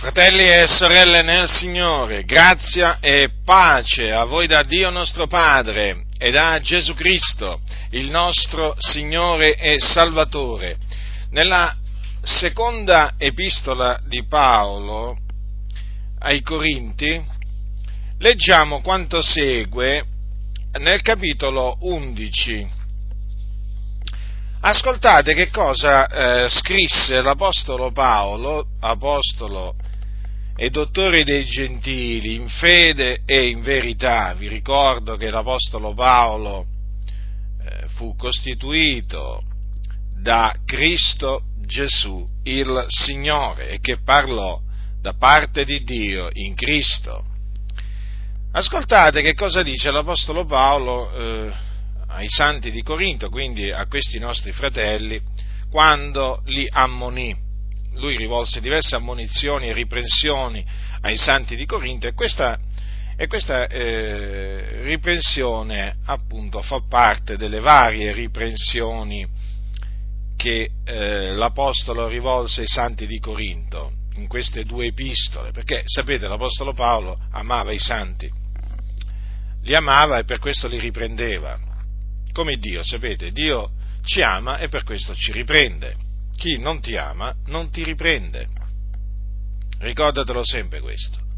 Fratelli e sorelle nel Signore, grazia e pace a voi da Dio nostro Padre e da Gesù Cristo, il nostro Signore e Salvatore. Nella seconda epistola di Paolo ai Corinti leggiamo quanto segue nel capitolo 11 Ascoltate che cosa eh, scrisse l'Apostolo Paolo, apostolo e dottore dei gentili, in fede e in verità. Vi ricordo che l'Apostolo Paolo eh, fu costituito da Cristo Gesù, il Signore, e che parlò da parte di Dio in Cristo. Ascoltate che cosa dice l'Apostolo Paolo. Eh, ai santi di Corinto, quindi a questi nostri fratelli, quando li ammonì. Lui rivolse diverse ammonizioni e riprensioni ai santi di Corinto e questa, e questa eh, riprensione appunto fa parte delle varie riprensioni che eh, l'Apostolo rivolse ai santi di Corinto in queste due epistole, perché sapete l'Apostolo Paolo amava i santi, li amava e per questo li riprendeva come Dio, sapete, Dio ci ama e per questo ci riprende. Chi non ti ama non ti riprende. Ricordatelo sempre questo.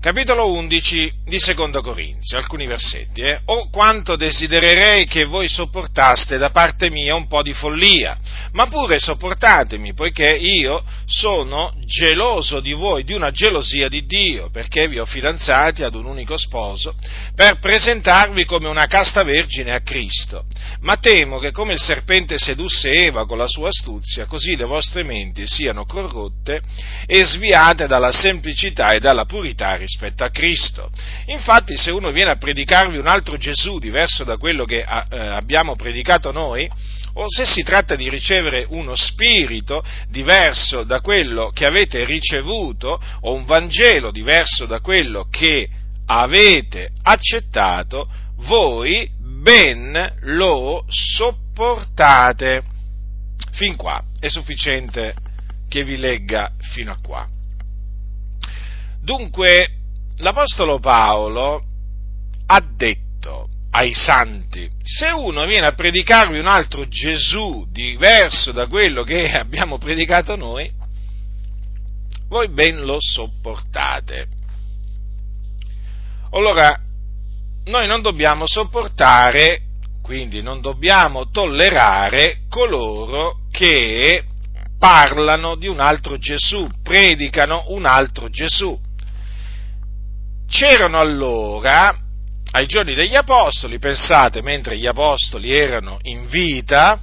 Capitolo 11 di Secondo Corinzio, alcuni versetti. Eh? O quanto desidererei che voi sopportaste da parte mia un po' di follia, ma pure sopportatemi, poiché io sono geloso di voi, di una gelosia di Dio, perché vi ho fidanzati ad un unico sposo, per presentarvi come una casta vergine a Cristo. Ma temo che come il serpente sedusse Eva con la sua astuzia, così le vostre menti siano corrotte e sviate dalla semplicità e dalla purità rispetto a Cristo. Infatti se uno viene a predicarvi un altro Gesù diverso da quello che eh, abbiamo predicato noi, o se si tratta di ricevere uno spirito diverso da quello che avete ricevuto, o un Vangelo diverso da quello che avete accettato, voi ben lo sopportate. Fin qua è sufficiente che vi legga fino a qua. Dunque, l'Apostolo Paolo ha detto ai santi, se uno viene a predicarvi un altro Gesù diverso da quello che abbiamo predicato noi, voi ben lo sopportate. Allora, noi non dobbiamo sopportare, quindi non dobbiamo tollerare coloro che parlano di un altro Gesù, predicano un altro Gesù c'erano allora, ai giorni degli Apostoli, pensate, mentre gli Apostoli erano in vita,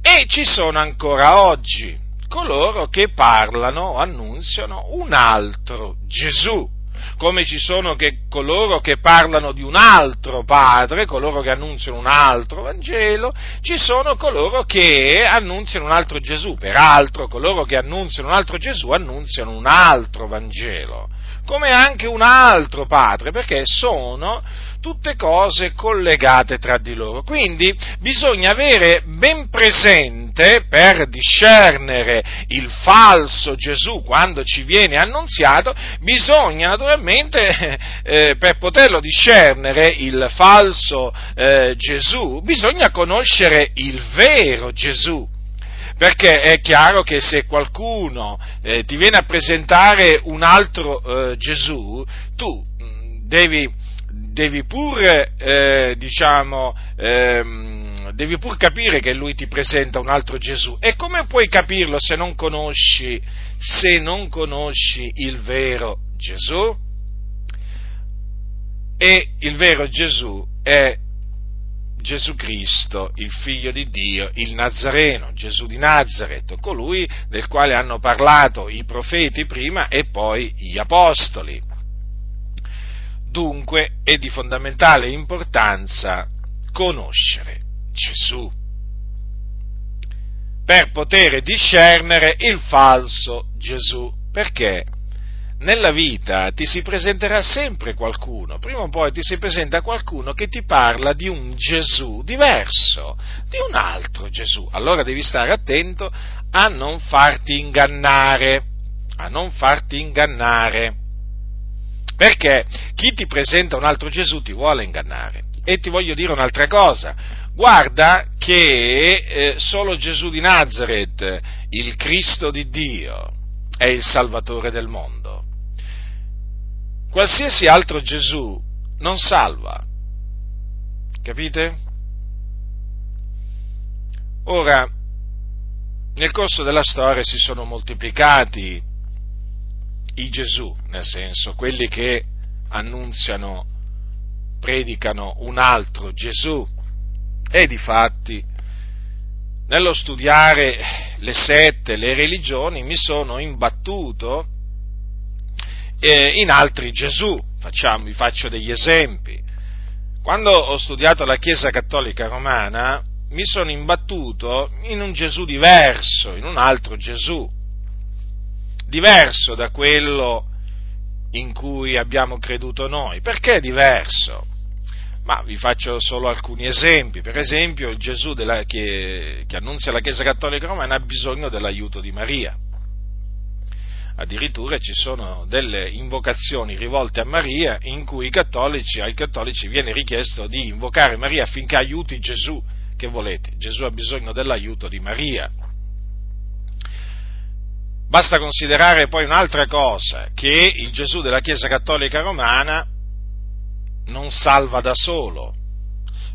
e ci sono ancora oggi coloro che parlano o annunziano un altro Gesù, come ci sono che, coloro che parlano di un altro Padre, coloro che annunziano un altro Vangelo, ci sono coloro che annunziano un altro Gesù, peraltro coloro che annunziano un altro Gesù annunziano un altro Vangelo come anche un altro padre, perché sono tutte cose collegate tra di loro. Quindi bisogna avere ben presente per discernere il falso Gesù quando ci viene annunziato, bisogna naturalmente eh, per poterlo discernere il falso eh, Gesù, bisogna conoscere il vero Gesù perché è chiaro che se qualcuno eh, ti viene a presentare un altro eh, Gesù, tu mh, mm, devi, devi pur, eh, diciamo, ehm, devi pur capire che lui ti presenta un altro Gesù. E come puoi capirlo se non conosci, se non conosci il vero Gesù? E il vero Gesù è Gesù Cristo, il figlio di Dio, il Nazareno, Gesù di Nazareth, colui del quale hanno parlato i profeti prima e poi gli apostoli. Dunque è di fondamentale importanza conoscere Gesù. Per poter discernere il falso Gesù, perché nella vita ti si presenterà sempre qualcuno, prima o poi ti si presenta qualcuno che ti parla di un Gesù diverso, di un altro Gesù. Allora devi stare attento a non farti ingannare, a non farti ingannare. Perché chi ti presenta un altro Gesù ti vuole ingannare. E ti voglio dire un'altra cosa, guarda che eh, solo Gesù di Nazareth, il Cristo di Dio, è il Salvatore del mondo. Qualsiasi altro Gesù non salva. Capite? Ora, nel corso della storia si sono moltiplicati i Gesù, nel senso, quelli che annunziano, predicano un altro Gesù. E di fatti, nello studiare le sette, le religioni, mi sono imbattuto eh, in altri Gesù. Facciamo, vi faccio degli esempi. Quando ho studiato la Chiesa Cattolica Romana, mi sono imbattuto in un Gesù diverso, in un altro Gesù, diverso da quello in cui abbiamo creduto noi. Perché diverso? Ma vi faccio solo alcuni esempi. Per esempio, il Gesù della, che, che annunzia la Chiesa Cattolica Romana ha bisogno dell'aiuto di Maria. Addirittura ci sono delle invocazioni rivolte a Maria in cui cattolici, ai cattolici viene richiesto di invocare Maria affinché aiuti Gesù. Che volete? Gesù ha bisogno dell'aiuto di Maria. Basta considerare poi un'altra cosa, che il Gesù della Chiesa Cattolica Romana non salva da solo,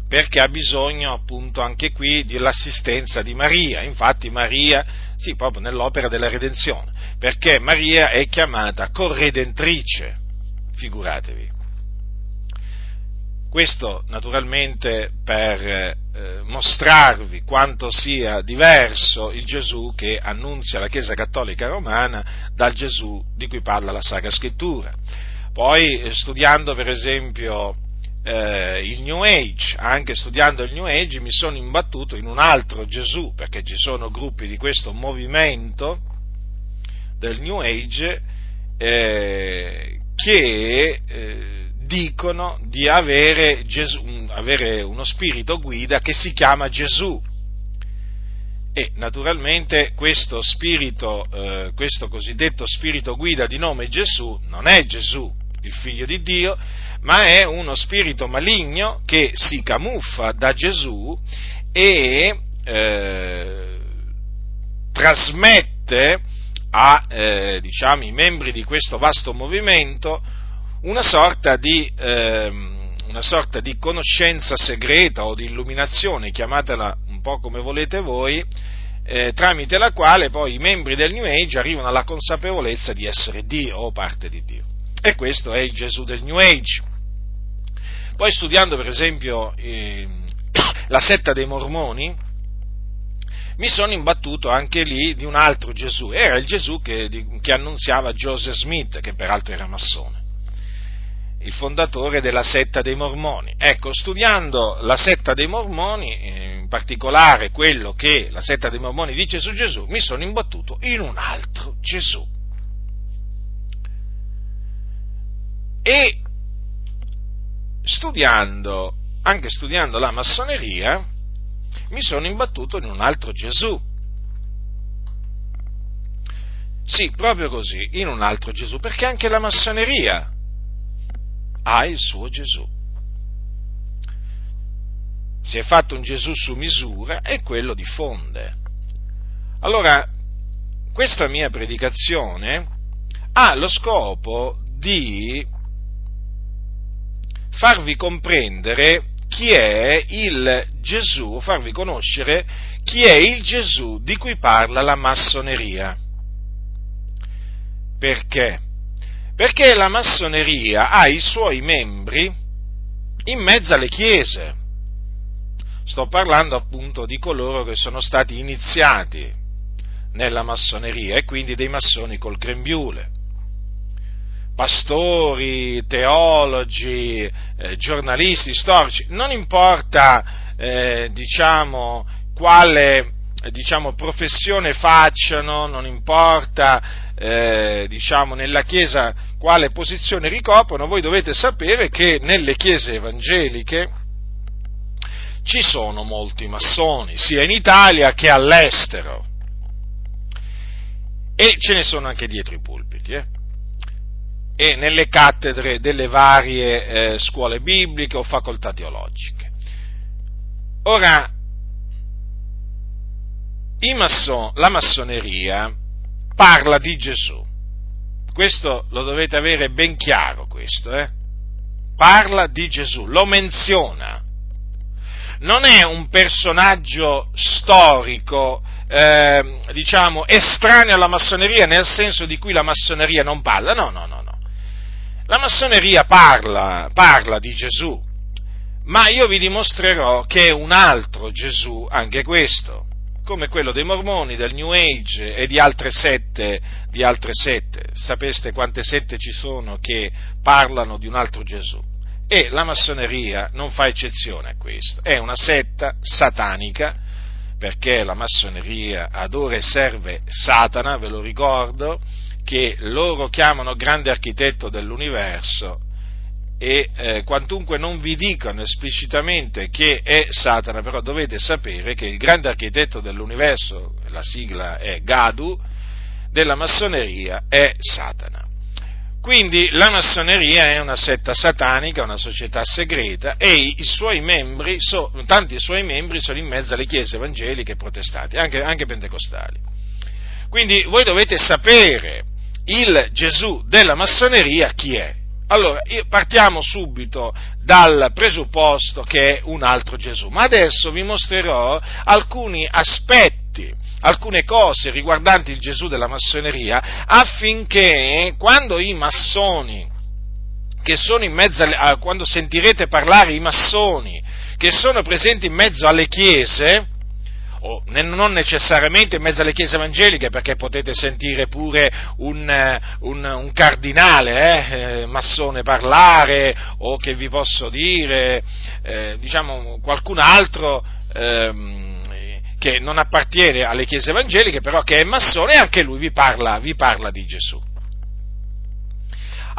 perché ha bisogno appunto anche qui dell'assistenza di Maria. Infatti Maria, sì, proprio nell'opera della redenzione, perché Maria è chiamata corredentrice, figuratevi. Questo naturalmente per eh, mostrarvi quanto sia diverso il Gesù che annunzia la Chiesa Cattolica Romana dal Gesù di cui parla la Sacra Scrittura. Poi eh, studiando per esempio eh, il New Age, anche studiando il New Age mi sono imbattuto in un altro Gesù, perché ci sono gruppi di questo movimento del New Age eh, che eh, dicono di avere, Gesù, avere uno spirito guida che si chiama Gesù. E naturalmente questo spirito, eh, questo cosiddetto spirito guida di nome Gesù non è Gesù, il figlio di Dio, ma è uno spirito maligno che si camuffa da Gesù e eh, trasmette a eh, diciamo, i membri di questo vasto movimento una sorta di, eh, una sorta di conoscenza segreta o di illuminazione, chiamatela un po' come volete voi, eh, tramite la quale poi i membri del New Age arrivano alla consapevolezza di essere Dio o parte di Dio. E questo è il Gesù del New Age. Poi studiando per esempio eh, la setta dei Mormoni, mi sono imbattuto anche lì di un altro Gesù, era il Gesù che, di, che annunziava Joseph Smith, che peraltro era massone, il fondatore della setta dei Mormoni. Ecco, studiando la setta dei Mormoni, in particolare quello che la setta dei Mormoni dice su Gesù, mi sono imbattuto in un altro Gesù. E studiando, anche studiando la massoneria, mi sono imbattuto in un altro Gesù. Sì, proprio così, in un altro Gesù, perché anche la massoneria ha il suo Gesù. Si è fatto un Gesù su misura e quello diffonde. Allora, questa mia predicazione ha lo scopo di farvi comprendere chi è il Gesù, farvi conoscere chi è il Gesù di cui parla la massoneria. Perché? Perché la massoneria ha i suoi membri in mezzo alle chiese. Sto parlando appunto di coloro che sono stati iniziati nella massoneria e quindi dei massoni col grembiule pastori, teologi, eh, giornalisti, storici, non importa eh, diciamo, quale diciamo, professione facciano, non importa eh, diciamo, nella Chiesa quale posizione ricoprono, voi dovete sapere che nelle Chiese evangeliche ci sono molti massoni, sia in Italia che all'estero. E ce ne sono anche dietro i pulpiti. Eh? E nelle cattedre delle varie eh, scuole bibliche o facoltà teologiche. Ora, masson, la massoneria parla di Gesù, questo lo dovete avere ben chiaro, questo, eh? parla di Gesù, lo menziona, non è un personaggio storico, eh, diciamo, estraneo alla massoneria, nel senso di cui la massoneria non parla, no, no, no, no. La massoneria parla, parla di Gesù, ma io vi dimostrerò che è un altro Gesù, anche questo, come quello dei mormoni, del New Age e di altre sette, di altre sette. Sapeste quante sette ci sono che parlano di un altro Gesù? E la massoneria non fa eccezione a questo, è una setta satanica, perché la massoneria adora e serve Satana, ve lo ricordo, che loro chiamano grande architetto dell'universo e eh, quantunque non vi dicano esplicitamente che è Satana, però dovete sapere che il grande architetto dell'universo, la sigla è Gadu, della massoneria è Satana. Quindi la massoneria è una setta satanica, una società segreta e suoi so, tanti suoi membri sono in mezzo alle chiese evangeliche e protestanti, anche, anche pentecostali. Quindi voi dovete sapere il Gesù della massoneria chi è? Allora, partiamo subito dal presupposto che è un altro Gesù, ma adesso vi mostrerò alcuni aspetti, alcune cose riguardanti il Gesù della massoneria affinché quando i massoni, che sono in mezzo, a, quando sentirete parlare i massoni, che sono presenti in mezzo alle chiese, o non necessariamente in mezzo alle chiese evangeliche, perché potete sentire pure un, eh, un, un cardinale eh, eh, massone parlare, o che vi posso dire, eh, diciamo, qualcun altro ehm, che non appartiene alle chiese evangeliche, però che è massone, e anche lui vi parla, vi parla di Gesù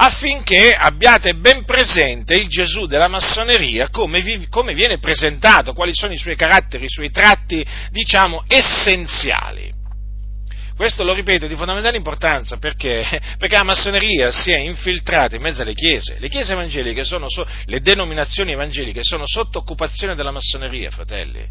affinché abbiate ben presente il Gesù della massoneria come, vi, come viene presentato, quali sono i suoi caratteri, i suoi tratti, diciamo, essenziali. Questo lo ripeto è di fondamentale importanza perché, perché, la massoneria si è infiltrata in mezzo alle chiese. Le chiese evangeliche sono, so, le denominazioni evangeliche sono sotto occupazione della massoneria, fratelli.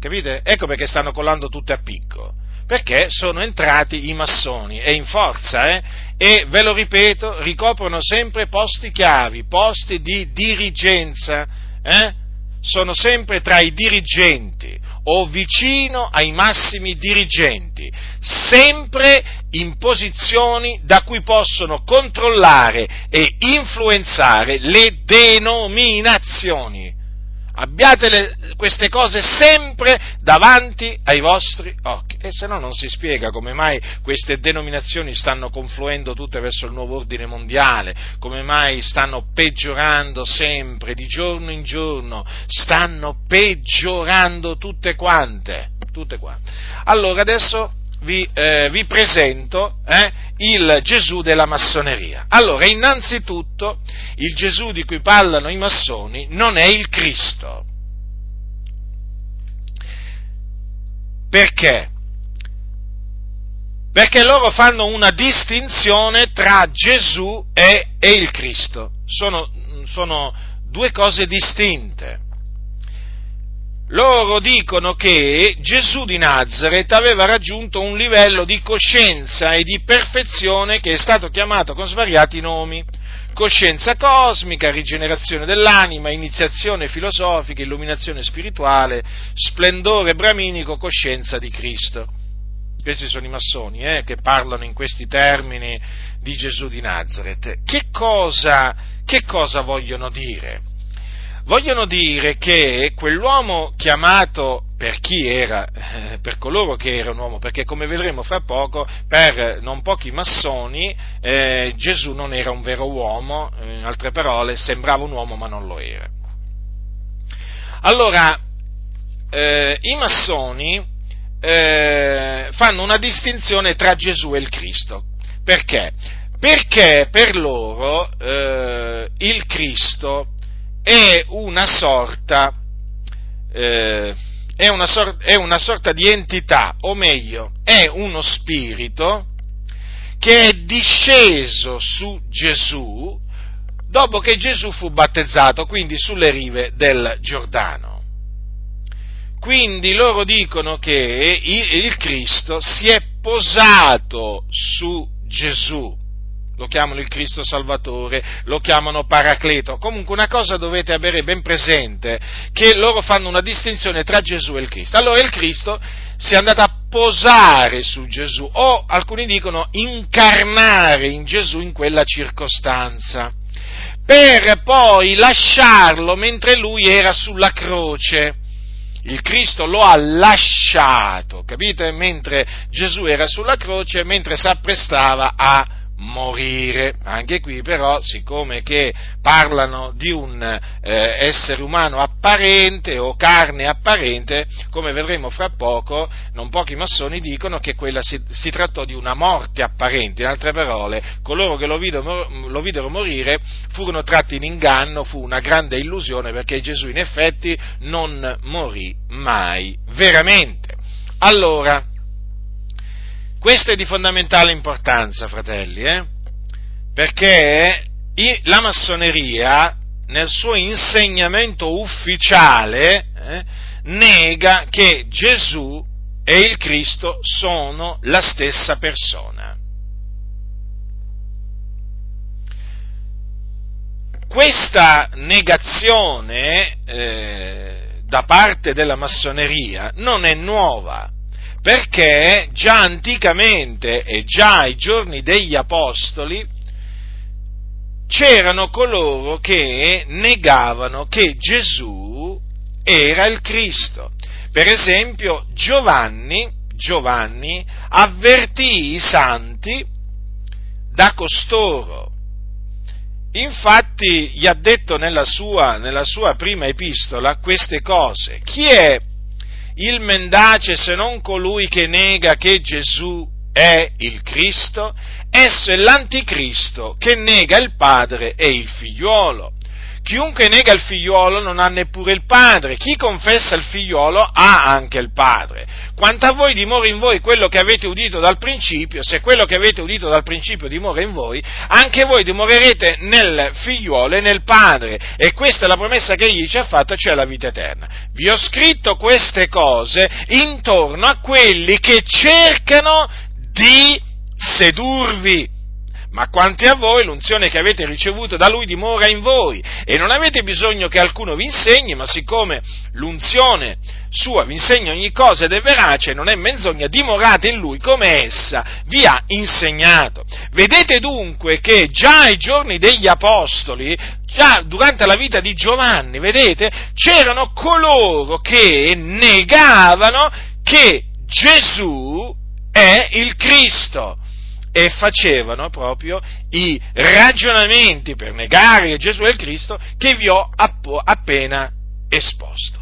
Capite? Ecco perché stanno collando tutte a picco perché sono entrati i massoni e in forza, eh? e ve lo ripeto, ricoprono sempre posti chiavi, posti di dirigenza, eh? sono sempre tra i dirigenti o vicino ai massimi dirigenti, sempre in posizioni da cui possono controllare e influenzare le denominazioni abbiate le, queste cose sempre davanti ai vostri occhi. E se no non si spiega come mai queste denominazioni stanno confluendo tutte verso il nuovo ordine mondiale, come mai stanno peggiorando sempre, di giorno in giorno, stanno peggiorando tutte quante. Tutte quante. Allora adesso vi, eh, vi presento eh, il Gesù della massoneria. Allora, innanzitutto, il Gesù di cui parlano i massoni non è il Cristo. Perché? Perché loro fanno una distinzione tra Gesù e, e il Cristo. Sono, sono due cose distinte loro dicono che Gesù di Nazareth aveva raggiunto un livello di coscienza e di perfezione che è stato chiamato con svariati nomi. Coscienza cosmica, rigenerazione dell'anima, iniziazione filosofica, illuminazione spirituale, splendore braminico, coscienza di Cristo. Questi sono i massoni eh, che parlano in questi termini di Gesù di Nazareth. Che cosa, che cosa vogliono dire? Vogliono dire che quell'uomo chiamato per chi era, eh, per coloro che era un uomo, perché come vedremo fra poco, per non pochi massoni, eh, Gesù non era un vero uomo, in altre parole, sembrava un uomo ma non lo era. Allora, eh, i massoni eh, fanno una distinzione tra Gesù e il Cristo. Perché? Perché per loro eh, il Cristo è una sorta, eh, è, una sor- è una sorta di entità, o meglio, è uno spirito che è disceso su Gesù dopo che Gesù fu battezzato, quindi sulle rive del Giordano. Quindi loro dicono che il Cristo si è posato su Gesù. Lo chiamano il Cristo Salvatore, lo chiamano Paracleto. Comunque una cosa dovete avere ben presente, che loro fanno una distinzione tra Gesù e il Cristo. Allora il Cristo si è andato a posare su Gesù, o alcuni dicono incarnare in Gesù in quella circostanza, per poi lasciarlo mentre lui era sulla croce il Cristo lo ha lasciato, capite? Mentre Gesù era sulla croce, mentre si apprestava a morire. Anche qui però, siccome che parlano di un eh, essere umano apparente o carne apparente, come vedremo fra poco, non pochi massoni dicono che quella si, si trattò di una morte apparente. In altre parole, coloro che lo videro, lo videro morire furono tratti in inganno, fu una grande illusione perché Gesù in effetti non morì mai veramente. Allora, questo è di fondamentale importanza, fratelli, eh? perché la massoneria, nel suo insegnamento ufficiale, eh, nega che Gesù e il Cristo sono la stessa persona. Questa negazione eh, da parte della massoneria non è nuova perché già anticamente e già ai giorni degli Apostoli c'erano coloro che negavano che Gesù era il Cristo. Per esempio Giovanni, Giovanni avvertì i santi da costoro. Infatti gli ha detto nella sua, nella sua prima epistola queste cose. Chi è il mendace se non colui che nega che Gesù è il Cristo? Esso è l'anticristo che nega il Padre e il figliuolo. Chiunque nega il figliuolo non ha neppure il padre, chi confessa il figliuolo ha anche il padre. Quanto a voi dimora in voi quello che avete udito dal principio, se quello che avete udito dal principio dimora in voi, anche voi dimorerete nel figliuolo e nel padre. E questa è la promessa che egli ci ha fatto, cioè la vita eterna. Vi ho scritto queste cose intorno a quelli che cercano di sedurvi ma quanti a voi l'unzione che avete ricevuto da lui dimora in voi e non avete bisogno che alcuno vi insegni, ma siccome l'unzione sua vi insegna ogni cosa ed è verace, non è menzogna, dimorate in lui come essa vi ha insegnato. Vedete dunque che già ai giorni degli apostoli, già durante la vita di Giovanni, vedete, c'erano coloro che negavano che Gesù è il Cristo e facevano proprio i ragionamenti per negare Gesù è il Cristo che vi ho appena esposto.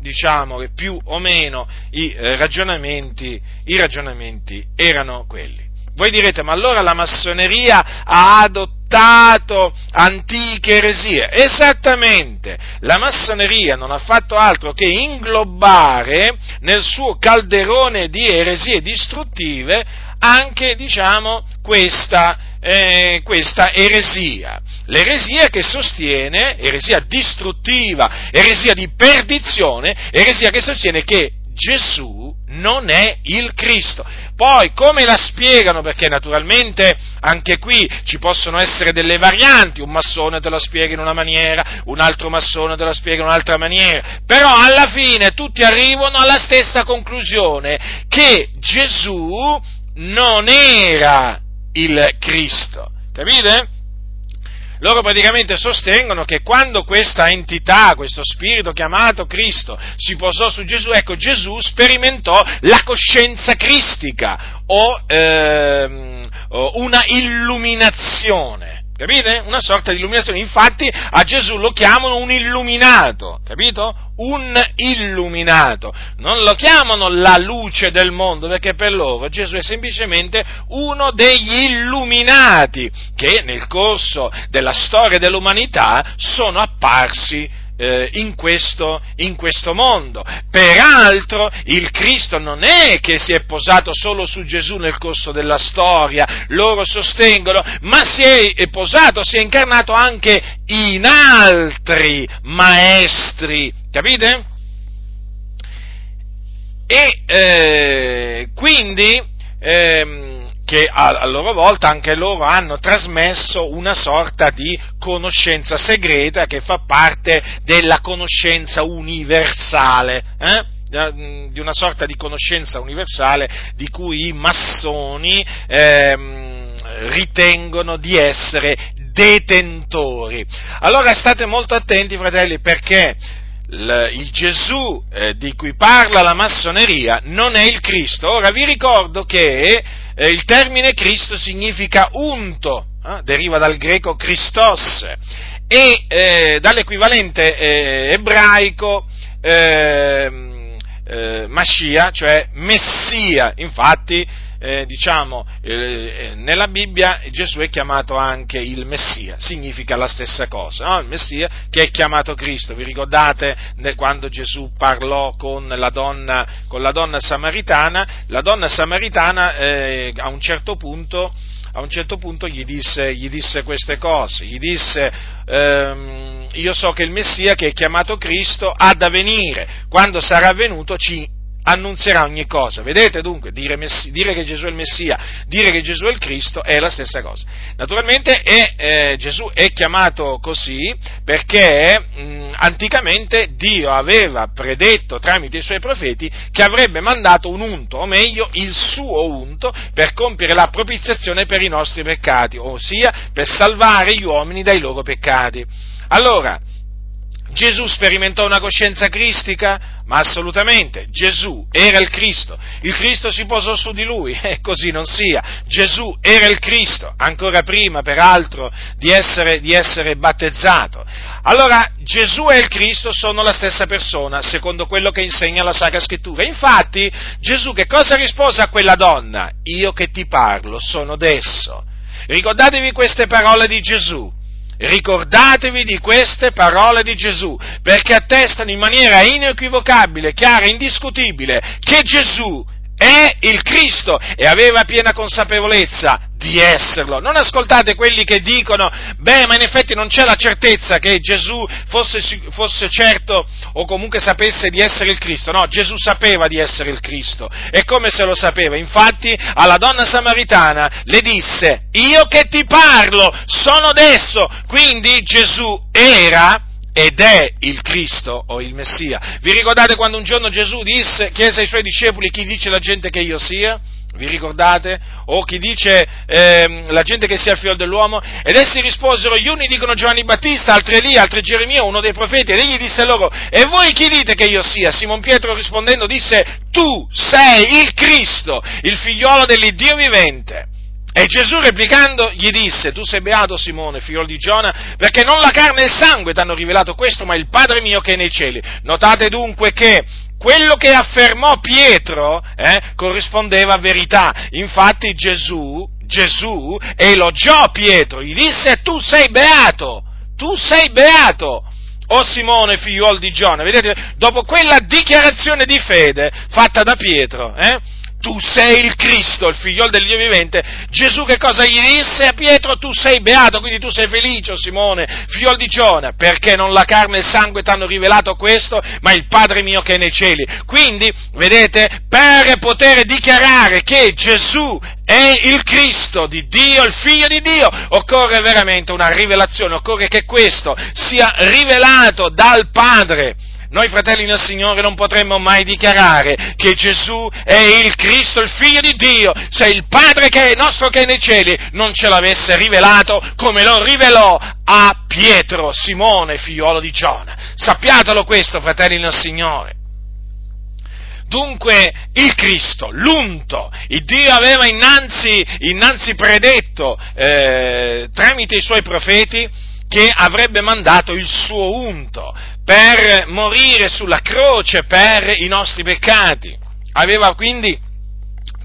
Diciamo che più o meno i eh, ragionamenti, i ragionamenti erano quelli. Voi direte, ma allora la massoneria ha adottato antiche eresie? Esattamente, la massoneria non ha fatto altro che inglobare nel suo calderone di eresie distruttive anche, diciamo, questa, eh, questa eresia. L'eresia che sostiene, eresia distruttiva, eresia di perdizione, eresia che sostiene che Gesù non è il Cristo. Poi come la spiegano? Perché naturalmente anche qui ci possono essere delle varianti, un massone te la spiega in una maniera, un altro massone te la spiega in un'altra maniera, però alla fine tutti arrivano alla stessa conclusione, che Gesù non era il Cristo. Capite? Loro praticamente sostengono che quando questa entità, questo spirito chiamato Cristo, si posò su Gesù, ecco Gesù sperimentò la coscienza cristica o, ehm, una illuminazione Capite? Una sorta di illuminazione. Infatti a Gesù lo chiamano un illuminato, capito? Un illuminato. Non lo chiamano la luce del mondo, perché per loro Gesù è semplicemente uno degli illuminati che nel corso della storia dell'umanità sono apparsi eh, in, questo, in questo mondo. Peraltro il Cristo non è che si è posato solo su Gesù nel corso della storia, loro sostengono, ma si è posato, si è incarnato anche in altri maestri, capite? E eh, quindi eh, che a, loro volta anche loro hanno trasmesso una sorta di conoscenza segreta che fa parte della conoscenza universale. Eh? di una sorta di conoscenza universale di cui i massoni ehm, ritengono di essere detentori. Allora state molto attenti, fratelli, perché il Gesù eh, di cui parla la massoneria non è il Cristo. Ora vi ricordo che eh, il termine Cristo significa unto, eh, deriva dal greco Christos e eh, dall'equivalente eh, ebraico ehm, eh, Mascia, cioè Messia. Infatti eh, diciamo, eh, nella Bibbia Gesù è chiamato anche il Messia, significa la stessa cosa, no? il Messia che è chiamato Cristo. Vi ricordate quando Gesù parlò con la donna, con la donna samaritana? La donna samaritana eh, a un certo punto a un certo punto gli disse, gli disse queste cose, gli disse ehm, io so che il Messia che è chiamato Cristo ha da venire, quando sarà venuto ci annunzierà ogni cosa. Vedete dunque, dire, messi, dire, che Gesù è il Messia, dire che Gesù è il Cristo è la stessa cosa. Naturalmente è, eh, Gesù è chiamato così perché mh, anticamente Dio aveva predetto tramite i suoi profeti che avrebbe mandato un unto, o meglio il suo unto, per compiere la propiziazione per i nostri peccati, ossia per salvare gli uomini dai loro peccati. Allora, Gesù sperimentò una coscienza cristica? Ma assolutamente, Gesù era il Cristo, il Cristo si posò su di lui e così non sia. Gesù era il Cristo, ancora prima peraltro di essere, di essere battezzato. Allora Gesù e il Cristo sono la stessa persona, secondo quello che insegna la Sacra Scrittura. Infatti Gesù che cosa rispose a quella donna? Io che ti parlo sono d'esso. Ricordatevi queste parole di Gesù Ricordatevi di queste parole di Gesù, perché attestano in maniera inequivocabile, chiara, indiscutibile che Gesù è il Cristo e aveva piena consapevolezza di esserlo. Non ascoltate quelli che dicono, beh, ma in effetti non c'è la certezza che Gesù fosse, fosse, certo o comunque sapesse di essere il Cristo. No, Gesù sapeva di essere il Cristo. E come se lo sapeva? Infatti alla donna samaritana le disse, io che ti parlo sono adesso. Quindi Gesù era ed è il Cristo o il Messia. Vi ricordate quando un giorno Gesù disse, chiese ai suoi discepoli chi dice la gente che io sia? Vi ricordate? O chi dice eh, la gente che sia il figlio dell'uomo? Ed essi risposero, gli uni dicono Giovanni Battista, altri Elia, altri Geremia, uno dei profeti, ed egli disse loro, e voi chi dite che io sia? Simon Pietro rispondendo disse, tu sei il Cristo, il figliolo dell'Iddio vivente. E Gesù replicando gli disse, tu sei beato Simone, figlio di Giona, perché non la carne e il sangue ti hanno rivelato questo, ma il Padre mio che è nei cieli. Notate dunque che quello che affermò Pietro eh, corrispondeva a verità. Infatti Gesù, Gesù elogiò Pietro, gli disse tu sei beato, tu sei beato. O Simone, figliuolo di Giona, vedete, dopo quella dichiarazione di fede fatta da Pietro, eh, tu sei il Cristo, il figliolo del Dio vivente, Gesù che cosa gli disse a Pietro? Tu sei beato, quindi tu sei felice, oh Simone, figliolo di Giona, perché non la carne e il sangue ti hanno rivelato questo, ma il Padre mio che è nei cieli. Quindi, vedete, per poter dichiarare che Gesù è il Cristo di Dio, il figlio di Dio, occorre veramente una rivelazione, occorre che questo sia rivelato dal Padre noi fratelli del Signore non potremmo mai dichiarare che Gesù è il Cristo, il Figlio di Dio, se il Padre che è nostro che è nei cieli non ce l'avesse rivelato come lo rivelò a Pietro, Simone, figliolo di Giona. Sappiatelo questo, fratelli del Signore. Dunque il Cristo, l'unto, il Dio aveva innanzi, innanzi predetto eh, tramite i suoi profeti che avrebbe mandato il suo unto per morire sulla croce per i nostri peccati. Aveva quindi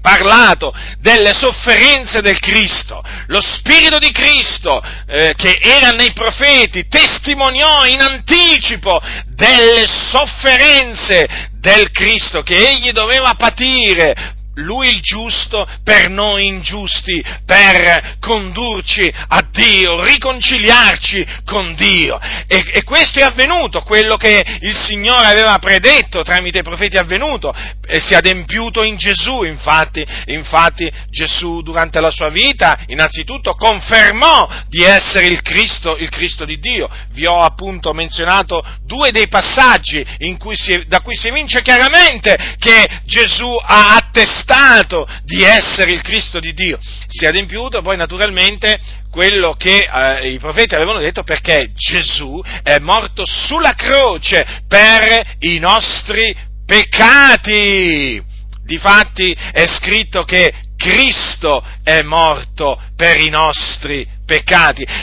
parlato delle sofferenze del Cristo, lo Spirito di Cristo eh, che era nei profeti testimoniò in anticipo delle sofferenze del Cristo che egli doveva patire lui il giusto per noi ingiusti, per condurci a Dio, riconciliarci con Dio. E, e, questo è avvenuto, quello che il Signore aveva predetto tramite i profeti è avvenuto, e si è adempiuto in Gesù, infatti, infatti Gesù durante la sua vita innanzitutto confermò di essere il Cristo, il Cristo di Dio. Vi ho appunto menzionato due dei passaggi cui si, da cui si evince chiaramente che Gesù ha attestato attestato di essere il Cristo di Dio. Si è adempiuto poi naturalmente quello che eh, i profeti avevano detto perché Gesù è morto sulla croce per i nostri peccati. Difatti è scritto che Cristo è morto per i nostri peccati.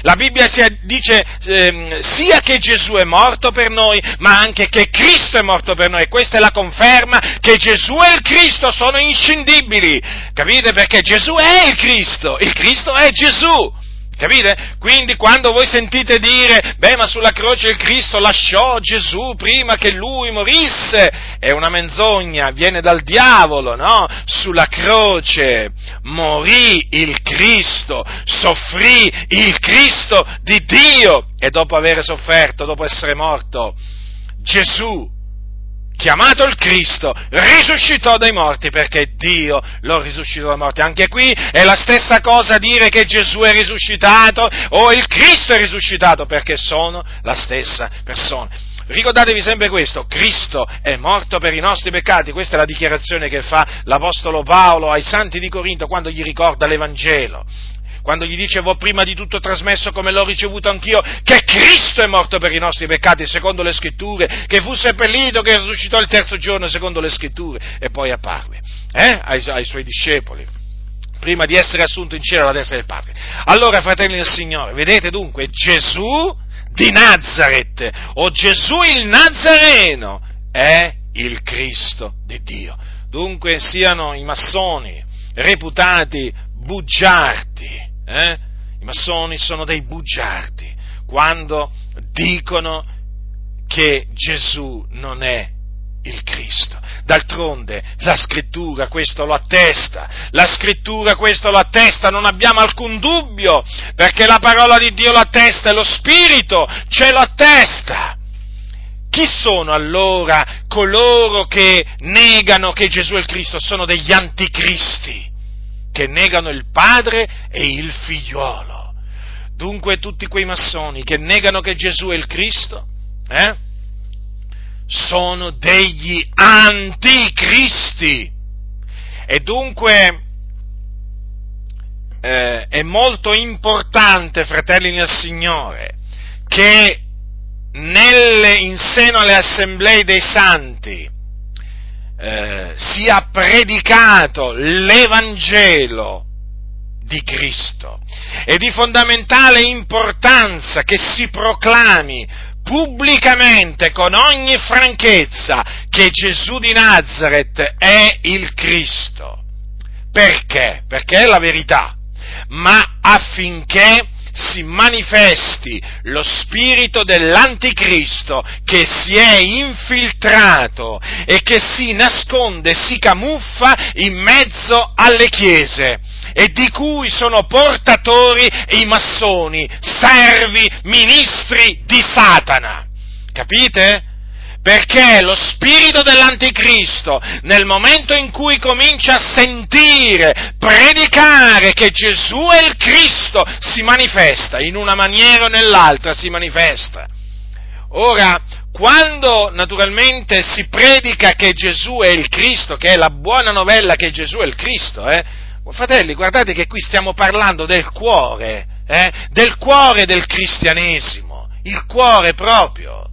La Bibbia dice eh, sia che Gesù è morto per noi, ma anche che Cristo è morto per noi. Questa è la conferma che Gesù e il Cristo sono inscindibili. Capite? Perché Gesù è il Cristo, il Cristo è Gesù. Capite? Quindi quando voi sentite dire, beh, ma sulla croce il Cristo lasciò Gesù prima che lui morisse, è una menzogna, viene dal diavolo, no? Sulla croce morì il Cristo, soffrì il Cristo di Dio e dopo aver sofferto, dopo essere morto, Gesù chiamato il Cristo, risuscitò dai morti perché Dio lo risuscitò dai morti. Anche qui è la stessa cosa dire che Gesù è risuscitato o il Cristo è risuscitato perché sono la stessa persona. Ricordatevi sempre questo, Cristo è morto per i nostri peccati, questa è la dichiarazione che fa l'Apostolo Paolo ai santi di Corinto quando gli ricorda l'Evangelo quando gli dice vo prima di tutto trasmesso come l'ho ricevuto anch'io, che Cristo è morto per i nostri peccati secondo le scritture, che fu seppellito, che risuscitò il terzo giorno secondo le scritture e poi apparve eh? ai, ai suoi discepoli prima di essere assunto in cielo alla destra del Padre. Allora, fratelli del Signore, vedete dunque Gesù di Nazareth, o Gesù il Nazareno, è il Cristo di Dio. Dunque siano i massoni reputati bugiardi, eh? I massoni sono dei bugiardi quando dicono che Gesù non è il Cristo. D'altronde la scrittura questo lo attesta, la scrittura questo lo attesta, non abbiamo alcun dubbio, perché la parola di Dio lo attesta e lo Spirito ce lo attesta. Chi sono allora coloro che negano che Gesù è il Cristo? Sono degli anticristi che negano il padre e il figliuolo. Dunque tutti quei massoni che negano che Gesù è il Cristo, eh, sono degli anticristi. E dunque eh, è molto importante, fratelli nel Signore, che nelle, in seno alle assemblee dei santi eh, sia predicato l'Evangelo di Cristo. È di fondamentale importanza che si proclami pubblicamente, con ogni franchezza, che Gesù di Nazareth è il Cristo. Perché? Perché è la verità, ma affinché si manifesti lo spirito dell'anticristo che si è infiltrato e che si nasconde, si camuffa in mezzo alle chiese e di cui sono portatori i massoni, servi, ministri di Satana. Capite? Perché lo spirito dell'anticristo, nel momento in cui comincia a sentire, predicare che Gesù è il Cristo, si manifesta, in una maniera o nell'altra si manifesta. Ora, quando naturalmente si predica che Gesù è il Cristo, che è la buona novella che Gesù è il Cristo, eh, fratelli, guardate che qui stiamo parlando del cuore, eh, del cuore del cristianesimo, il cuore proprio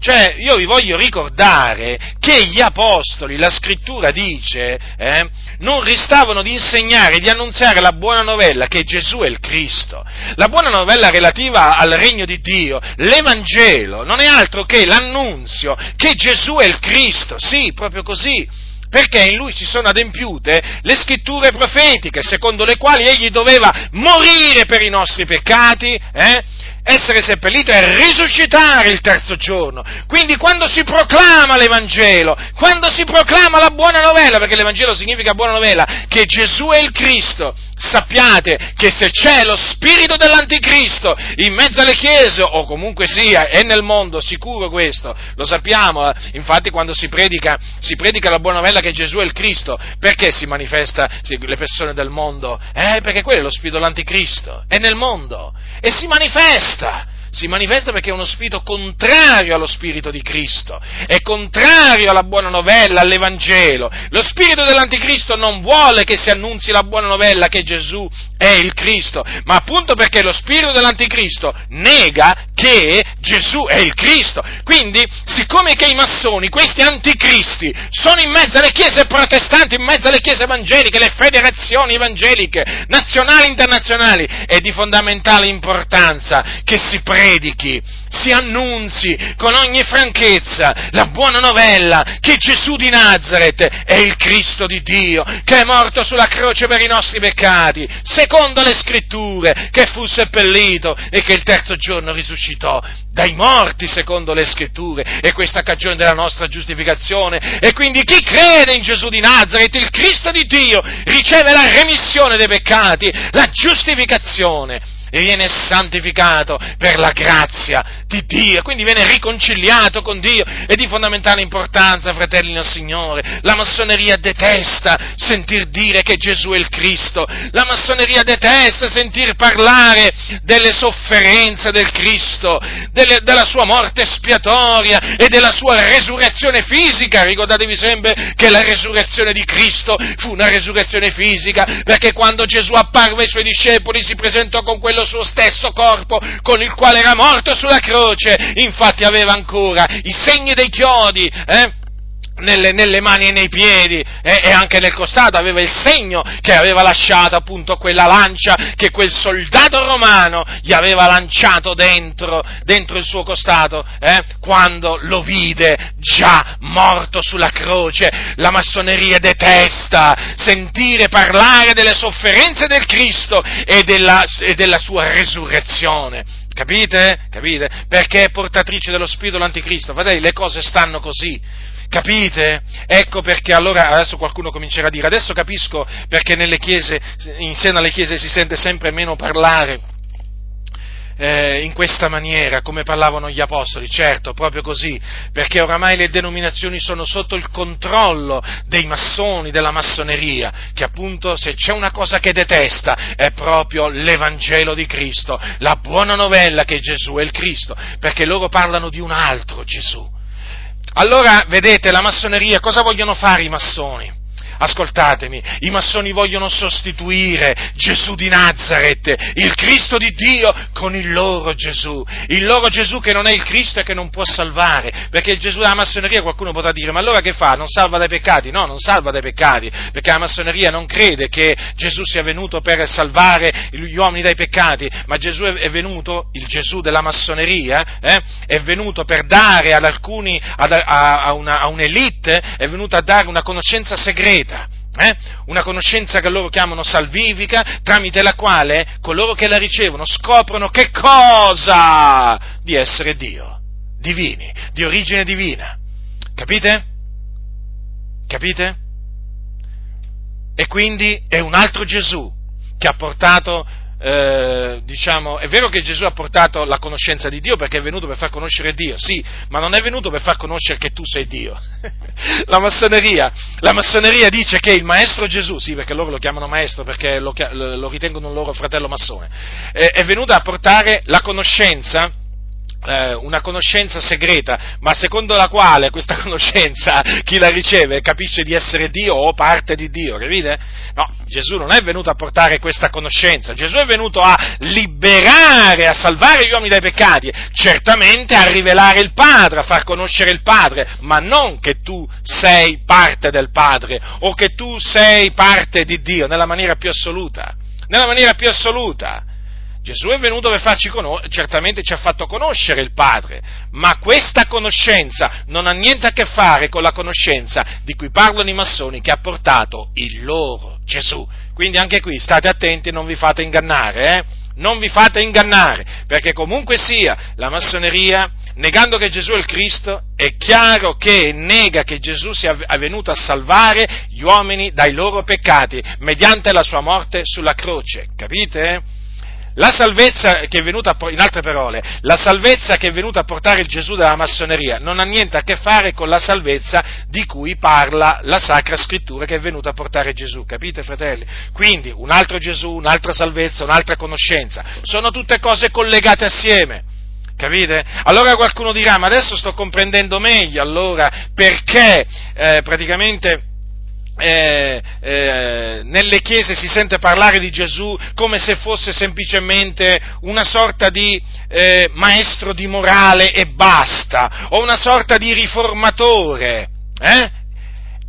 Cioè, io vi voglio ricordare che gli apostoli, la scrittura dice, eh, non ristavano di insegnare, di annunziare la buona novella che Gesù è il Cristo. La buona novella relativa al regno di Dio, l'Evangelo, non è altro che l'annunzio che Gesù è il Cristo. Sì, proprio così perché in lui si sono adempiute le scritture profetiche, secondo le quali egli doveva morire per i nostri peccati, eh? Essere seppellito e risuscitare il terzo giorno. Quindi quando si proclama l'Evangelo, quando si proclama la buona novella, perché l'Evangelo significa buona novella, che Gesù è il Cristo, sappiate che se c'è lo spirito dell'anticristo in mezzo alle chiese, o comunque sia, è nel mondo, sicuro questo, lo sappiamo, eh? infatti quando si predica, si predica la buona novella che Gesù è il Cristo, perché si manifesta le persone del mondo? Eh, perché quello è lo spirito dell'anticristo, è nel mondo, e si manifesta manifesta si manifesta perché è uno spirito contrario allo spirito di Cristo, è contrario alla buona novella, all'Evangelo. Lo spirito dell'anticristo non vuole che si annunzi la buona novella che Gesù è il Cristo, ma appunto perché lo spirito dell'anticristo nega che Gesù è il Cristo. Quindi, siccome che i massoni, questi anticristi, sono in mezzo alle chiese protestanti, in mezzo alle chiese evangeliche, le federazioni evangeliche, nazionali e internazionali, è di fondamentale importanza che si prenda predichi, si annunzi con ogni franchezza la buona novella che Gesù di Nazareth è il Cristo di Dio, che è morto sulla croce per i nostri peccati, secondo le scritture, che fu seppellito e che il terzo giorno risuscitò dai morti, secondo le scritture, e questa cagione della nostra giustificazione. E quindi chi crede in Gesù di Nazareth, il Cristo di Dio, riceve la remissione dei peccati, la giustificazione e viene santificato per la grazia di Dio, quindi viene riconciliato con Dio. È di fondamentale importanza, fratelli nel Signore. La massoneria detesta sentir dire che Gesù è il Cristo, la massoneria detesta sentir parlare delle sofferenze del Cristo, delle, della sua morte espiatoria e della sua resurrezione fisica. Ricordatevi sempre che la resurrezione di Cristo fu una resurrezione fisica, perché quando Gesù apparve ai suoi discepoli si presentò con quello quello suo stesso corpo con il quale era morto sulla croce, infatti aveva ancora i segni dei chiodi, eh? Nelle, nelle, mani e nei piedi eh, e anche nel costato aveva il segno che aveva lasciato appunto quella lancia che quel soldato romano gli aveva lanciato dentro, dentro il suo costato eh, quando lo vide già morto sulla croce. La massoneria detesta sentire parlare delle sofferenze del Cristo e della, e della sua resurrezione. Capite? Capite? Perché è portatrice dello spirito l'anticristo. Fratelli, le cose stanno così. Capite? Ecco perché allora adesso qualcuno comincerà a dire, adesso capisco perché nelle chiese, in seno alle chiese si sente sempre meno parlare eh, in questa maniera, come parlavano gli apostoli, certo, proprio così, perché oramai le denominazioni sono sotto il controllo dei massoni, della massoneria, che appunto se c'è una cosa che detesta è proprio l'Evangelo di Cristo, la buona novella che Gesù è il Cristo, perché loro parlano di un altro Gesù allora, vedete, la massoneria, cosa vogliono fare i massoni? Ascoltatemi, i massoni vogliono sostituire Gesù di Nazareth, il Cristo di Dio, con il loro Gesù, il loro Gesù che non è il Cristo e che non può salvare, perché il Gesù della massoneria qualcuno potrà dire, ma allora che fa? Non salva dai peccati? No, non salva dai peccati, perché la massoneria non crede che Gesù sia venuto per salvare gli uomini dai peccati, ma Gesù è venuto, il Gesù della massoneria, eh, è venuto per dare ad alcuni, ad, a, a, una, a un'elite, è venuto a dare una conoscenza segreta segreta, eh? una conoscenza che loro chiamano salvifica, tramite la quale coloro che la ricevono scoprono che cosa? Di essere Dio, divini, di origine divina. Capite? Capite? E quindi è un altro Gesù che ha portato eh, diciamo, è vero che Gesù ha portato la conoscenza di Dio perché è venuto per far conoscere Dio, sì, ma non è venuto per far conoscere che tu sei Dio. la, massoneria, la, massoneria, dice che il maestro Gesù, sì, perché loro lo chiamano maestro perché lo, lo ritengono un loro fratello massone, è, è venuto a portare la conoscenza eh, una conoscenza segreta, ma secondo la quale questa conoscenza chi la riceve capisce di essere Dio o parte di Dio, capite? No, Gesù non è venuto a portare questa conoscenza, Gesù è venuto a liberare, a salvare gli uomini dai peccati, certamente a rivelare il Padre, a far conoscere il Padre, ma non che tu sei parte del Padre o che tu sei parte di Dio nella maniera più assoluta, nella maniera più assoluta. Gesù è venuto per farci conoscere, certamente ci ha fatto conoscere il Padre, ma questa conoscenza non ha niente a che fare con la conoscenza di cui parlano i massoni che ha portato il loro Gesù. Quindi anche qui state attenti e non vi fate ingannare, eh? Non vi fate ingannare, perché comunque sia la massoneria, negando che Gesù è il Cristo, è chiaro che nega che Gesù sia venuto a salvare gli uomini dai loro peccati mediante la sua morte sulla croce, capite? La salvezza che è venuta, in altre parole, la salvezza che è venuta a portare il Gesù della massoneria non ha niente a che fare con la salvezza di cui parla la Sacra Scrittura che è venuta a portare Gesù, capite fratelli? Quindi un altro Gesù, un'altra salvezza, un'altra conoscenza, sono tutte cose collegate assieme. Capite? Allora qualcuno dirà, ma adesso sto comprendendo meglio allora perché eh, praticamente eh, eh, nelle chiese si sente parlare di Gesù come se fosse semplicemente una sorta di eh, maestro di morale e basta, o una sorta di riformatore. Eh?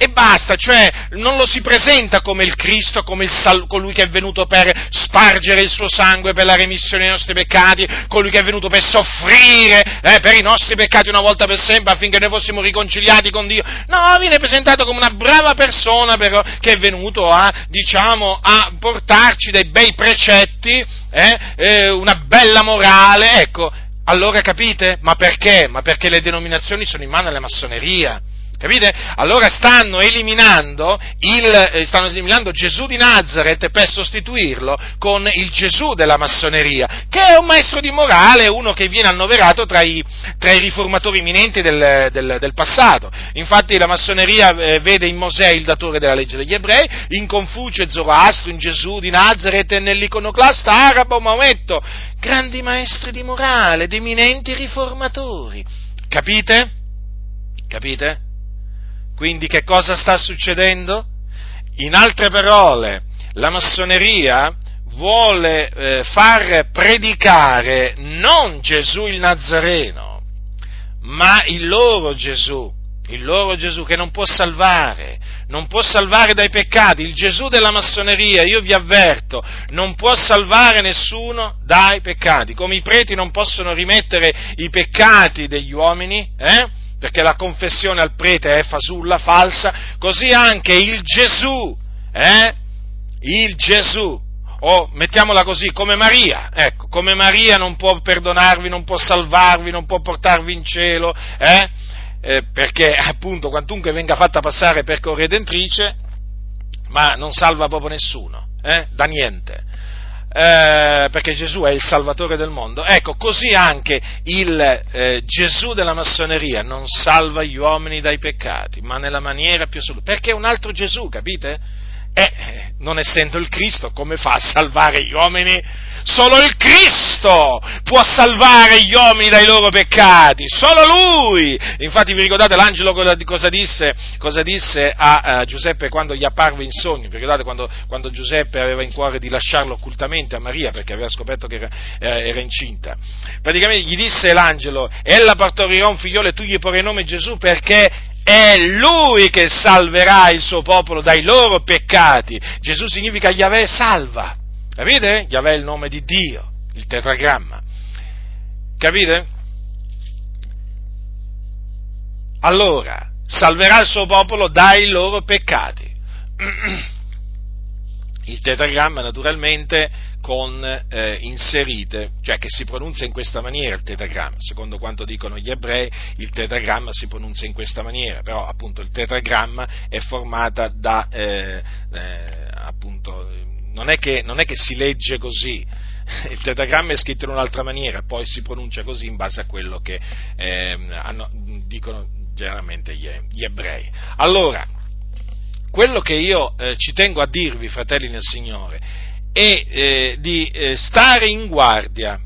E basta, cioè non lo si presenta come il Cristo, come il sal- colui che è venuto per spargere il suo sangue per la remissione dei nostri peccati, colui che è venuto per soffrire eh, per i nostri peccati una volta per sempre affinché noi fossimo riconciliati con Dio. No, viene presentato come una brava persona però che è venuto a, diciamo, a portarci dei bei precetti, eh, eh, una bella morale, ecco. Allora capite? Ma perché? Ma perché le denominazioni sono in mano alla massoneria. Capite? Allora stanno eliminando, il, eh, stanno eliminando, Gesù di Nazareth per sostituirlo con il Gesù della massoneria, che è un maestro di morale, uno che viene annoverato tra i, tra i riformatori imminenti del, del, del, passato. Infatti la massoneria eh, vede in Mosè il datore della legge degli ebrei, in Confucio e Zoroastro, in Gesù di Nazareth e nell'iconoclasta arabo Maometto, grandi maestri di morale, ed eminenti riformatori. Capite? Capite? Quindi che cosa sta succedendo? In altre parole, la massoneria vuole eh, far predicare non Gesù il Nazareno, ma il loro Gesù, il loro Gesù che non può salvare, non può salvare dai peccati, il Gesù della massoneria, io vi avverto, non può salvare nessuno dai peccati, come i preti non possono rimettere i peccati degli uomini, eh? Perché la confessione al prete è fasulla, falsa, così anche il Gesù, eh? Il Gesù, o mettiamola così, come Maria, ecco, come Maria non può perdonarvi, non può salvarvi, non può portarvi in cielo, eh? Eh, perché appunto quantunque venga fatta passare per corredentrice, ma non salva proprio nessuno, eh? da niente eh, perché Gesù è il Salvatore del mondo, ecco, così anche il eh, Gesù della massoneria non salva gli uomini dai peccati, ma nella maniera più assoluta, perché è un altro Gesù, capite? Eh, non essendo il Cristo, come fa a salvare gli uomini? Solo il Cristo può salvare gli uomini dai loro peccati, solo Lui! Infatti vi ricordate l'angelo cosa disse, cosa disse a, a, Giuseppe quando gli apparve in sogno? Vi ricordate quando, quando, Giuseppe aveva in cuore di lasciarlo occultamente a Maria perché aveva scoperto che era, eh, era incinta? Praticamente gli disse l'angelo, ella partorirà un figliolo e tu gli porrai nome Gesù perché è Lui che salverà il suo popolo dai loro peccati. Gesù significa Yahweh salva. Capite? Yahweh è il nome di Dio, il tetragramma. Capite? Allora, salverà il suo popolo dai loro peccati. Il tetragramma naturalmente con eh, inserite, cioè che si pronuncia in questa maniera il tetragramma, secondo quanto dicono gli ebrei il tetragramma si pronuncia in questa maniera, però appunto il tetragramma è formata da, eh, eh, appunto, non è, che, non è che si legge così, il tetragramma è scritto in un'altra maniera, poi si pronuncia così in base a quello che eh, hanno, dicono generalmente gli, gli, ebrei. Allora, quello che io eh, ci tengo a dirvi, fratelli nel Signore, è eh, di eh, stare in guardia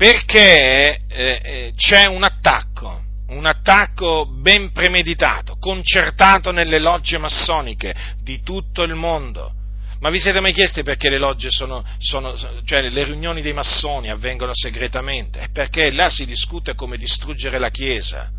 Perché eh, eh, c'è un attacco, un attacco ben premeditato, concertato nelle logge massoniche di tutto il mondo. Ma vi siete mai chiesti perché le logge sono, sono, cioè le riunioni dei massoni avvengono segretamente? Perché là si discute come distruggere la Chiesa.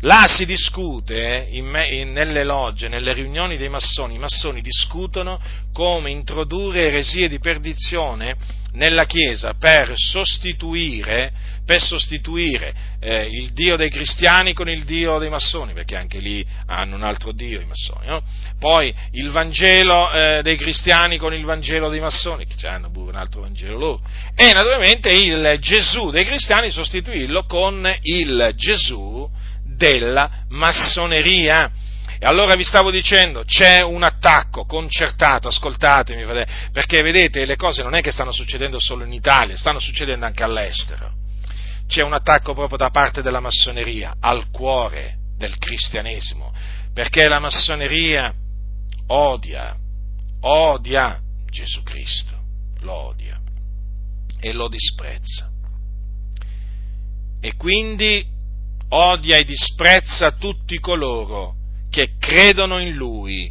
Là si discute, in me, in, nelle logge, nelle riunioni dei massoni, i massoni discutono come introdurre eresie di perdizione nella Chiesa per sostituire, per sostituire eh, il Dio dei cristiani con il Dio dei massoni, perché anche lì hanno un altro Dio i massoni, no? poi il Vangelo eh, dei cristiani con il Vangelo dei massoni, che hanno pure un altro Vangelo loro, e naturalmente il Gesù dei cristiani sostituirlo con il Gesù della massoneria. E allora vi stavo dicendo, c'è un attacco concertato, ascoltatemi, perché vedete, le cose non è che stanno succedendo solo in Italia, stanno succedendo anche all'estero. C'è un attacco proprio da parte della massoneria al cuore del cristianesimo, perché la massoneria odia, odia Gesù Cristo, lo odia e lo disprezza. E quindi odia e disprezza tutti coloro che credono in Lui,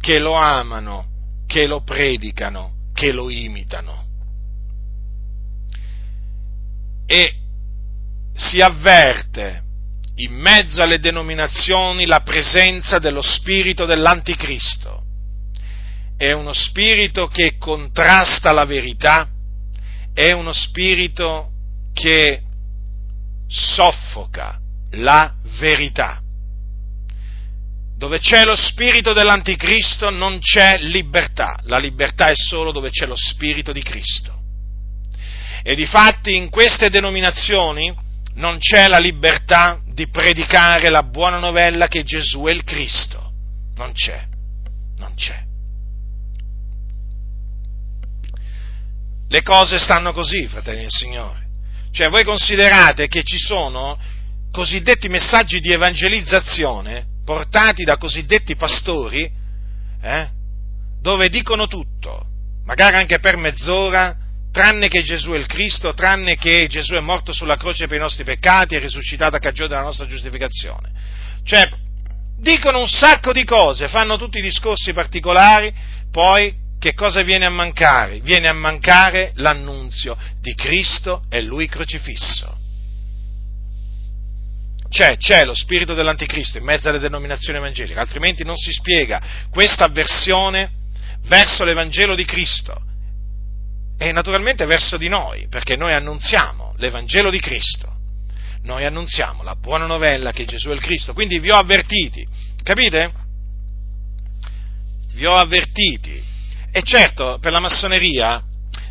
che lo amano, che lo predicano, che lo imitano. E si avverte in mezzo alle denominazioni la presenza dello spirito dell'anticristo. È uno spirito che contrasta la verità, è uno spirito che soffoca la verità. Dove c'è lo spirito dell'anticristo non c'è libertà, la libertà è solo dove c'è lo spirito di Cristo. E di fatti in queste denominazioni non c'è la libertà di predicare la buona novella che Gesù è il Cristo. Non c'è, non c'è. Le cose stanno così, fratelli del Signore. Cioè voi considerate che ci sono cosiddetti messaggi di evangelizzazione portati da cosiddetti pastori, eh, dove dicono tutto, magari anche per mezz'ora, tranne che Gesù è il Cristo, tranne che Gesù è morto sulla croce per i nostri peccati e risuscitato a cagione della nostra giustificazione. Cioè, dicono un sacco di cose, fanno tutti i discorsi particolari, poi che cosa viene a mancare? Viene a mancare l'annunzio di Cristo e Lui crocifisso. C'è, c'è lo spirito dell'anticristo in mezzo alle denominazioni evangeliche, altrimenti non si spiega questa avversione verso l'Evangelo di Cristo. E naturalmente verso di noi, perché noi annunziamo l'Evangelo di Cristo, noi annunziamo la buona novella che Gesù è il Cristo, quindi vi ho avvertiti, capite? Vi ho avvertiti. E certo, per la massoneria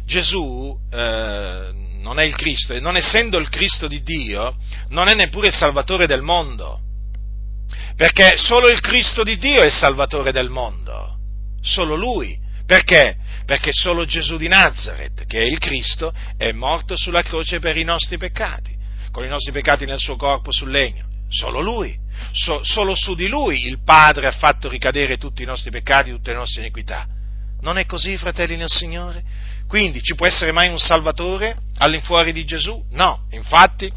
Gesù eh, non è il Cristo e non essendo il Cristo di Dio, non è neppure il Salvatore del mondo. Perché solo il Cristo di Dio è il Salvatore del mondo. Solo Lui. Perché? Perché solo Gesù di Nazareth, che è il Cristo, è morto sulla croce per i nostri peccati, con i nostri peccati nel suo corpo sul legno. Solo Lui. So, solo su di Lui il Padre ha fatto ricadere tutti i nostri peccati, tutte le nostre iniquità. Non è così, fratelli nel Signore? Quindi ci può essere mai un Salvatore all'infuori di Gesù? No, infatti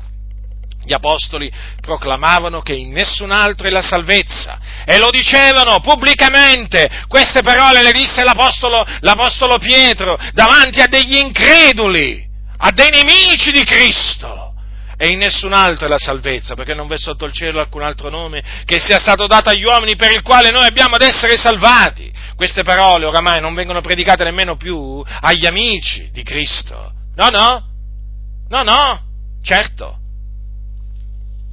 gli apostoli proclamavano che in nessun altro è la salvezza e lo dicevano pubblicamente. Queste parole le disse l'apostolo, l'apostolo Pietro davanti a degli increduli, a dei nemici di Cristo e in nessun altro è la salvezza, perché non v'è sotto il cielo alcun altro nome che sia stato dato agli uomini per il quale noi abbiamo ad essere salvati. Queste parole oramai non vengono predicate nemmeno più agli amici di Cristo. No, no, no, no, certo.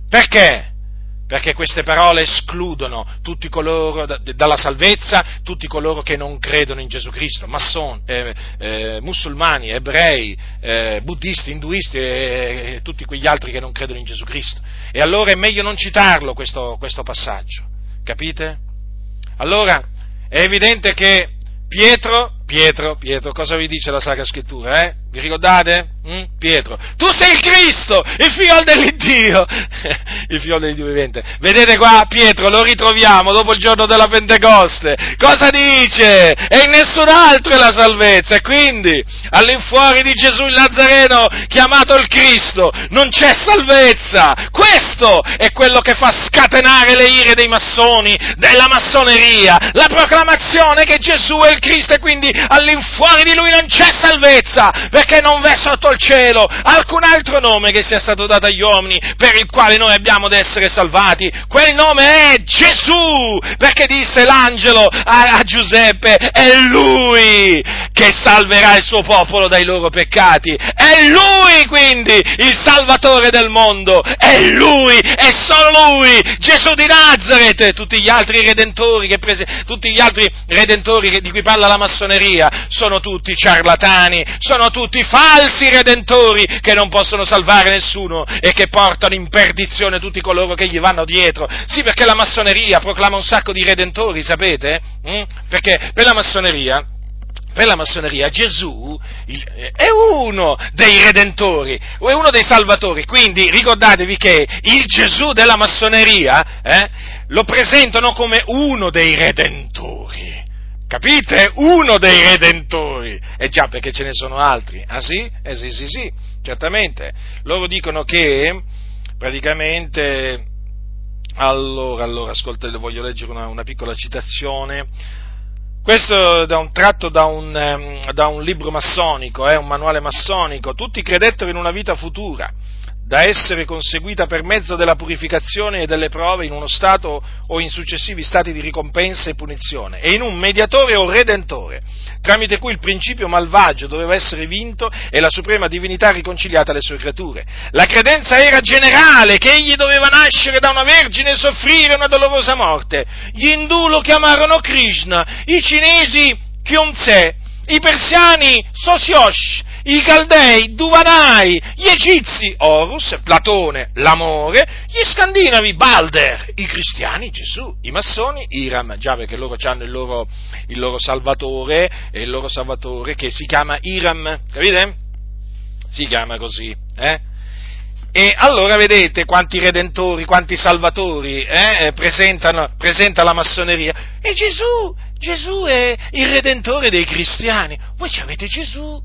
Perché? Perché queste parole escludono tutti coloro dalla salvezza, tutti coloro che non credono in Gesù Cristo, masson, eh, eh, musulmani, ebrei, eh, buddisti, induisti e, tutti quegli altri che non credono in Gesù Cristo. E allora è meglio non citarlo questo, questo passaggio, capite? Allora è evidente che Pietro, Pietro, Pietro, cosa vi dice la Sacra Scrittura? Eh? Vi ricordate? Mm? Pietro, tu sei il Cristo, il figlio dell'Iddio, il figlio dell'Iddio vivente. Vedete qua Pietro, lo ritroviamo dopo il giorno della Pentecoste. Cosa dice? E in nessun altro è la salvezza. E quindi, all'infuori di Gesù il Nazareno, chiamato il Cristo, non c'è salvezza. Questo è quello che fa scatenare le ire dei massoni, della massoneria. La proclamazione che Gesù è il Cristo e quindi all'infuori di lui non c'è salvezza, perché non v'è sotto il cielo alcun altro nome che sia stato dato agli uomini per il quale noi abbiamo ad essere salvati. Quel nome è Gesù, perché disse l'angelo a, a Giuseppe, è lui che salverà il suo popolo dai loro peccati. È lui quindi il Salvatore del mondo, è lui, è solo lui, Gesù di Nazareth, tutti gli altri redentori che prese, tutti gli altri redentori di cui parla la massoneria sono tutti ciarlatani, sono tutti falsi redentori redentori che non possono salvare nessuno e che portano in perdizione tutti coloro che gli vanno dietro. Sì, perché la massoneria proclama un sacco di redentori, sapete? Mm? Perché per la massoneria per la massoneria Gesù è uno dei redentori, è uno dei salvatori, quindi ricordatevi che il Gesù della massoneria eh, lo presentano come uno dei redentori. Capite? Uno dei redentori. E già perché ce ne sono altri. Ah sì? Eh sì, sì, sì, certamente. Loro dicono che praticamente... Allora, allora, ascolta, voglio leggere una, una piccola citazione. Questo è un tratto da un, um, da un libro massonico, eh, un manuale massonico. Tutti credettero in una vita futura da essere conseguita per mezzo della purificazione e delle prove in uno stato o in successivi stati di ricompensa e punizione, e in un mediatore o redentore, tramite cui il principio malvagio doveva essere vinto e la suprema divinità riconciliata alle sue creature. La credenza era generale che egli doveva nascere da una vergine e soffrire una dolorosa morte. Gli indù lo chiamarono Krishna, i cinesi Kyonse, i persiani Sosiosh, i Caldei, Duvanai, gli Egizi, Horus, Platone, l'amore, gli Scandinavi, Balder, i cristiani, Gesù, i massoni, Iram, già perché loro hanno il loro, il loro salvatore, il loro salvatore che si chiama Iram, capite? Si chiama così, eh? E allora vedete quanti redentori, quanti salvatori eh, presentano, presenta la massoneria. E Gesù, Gesù è il redentore dei cristiani. Voi avete Gesù,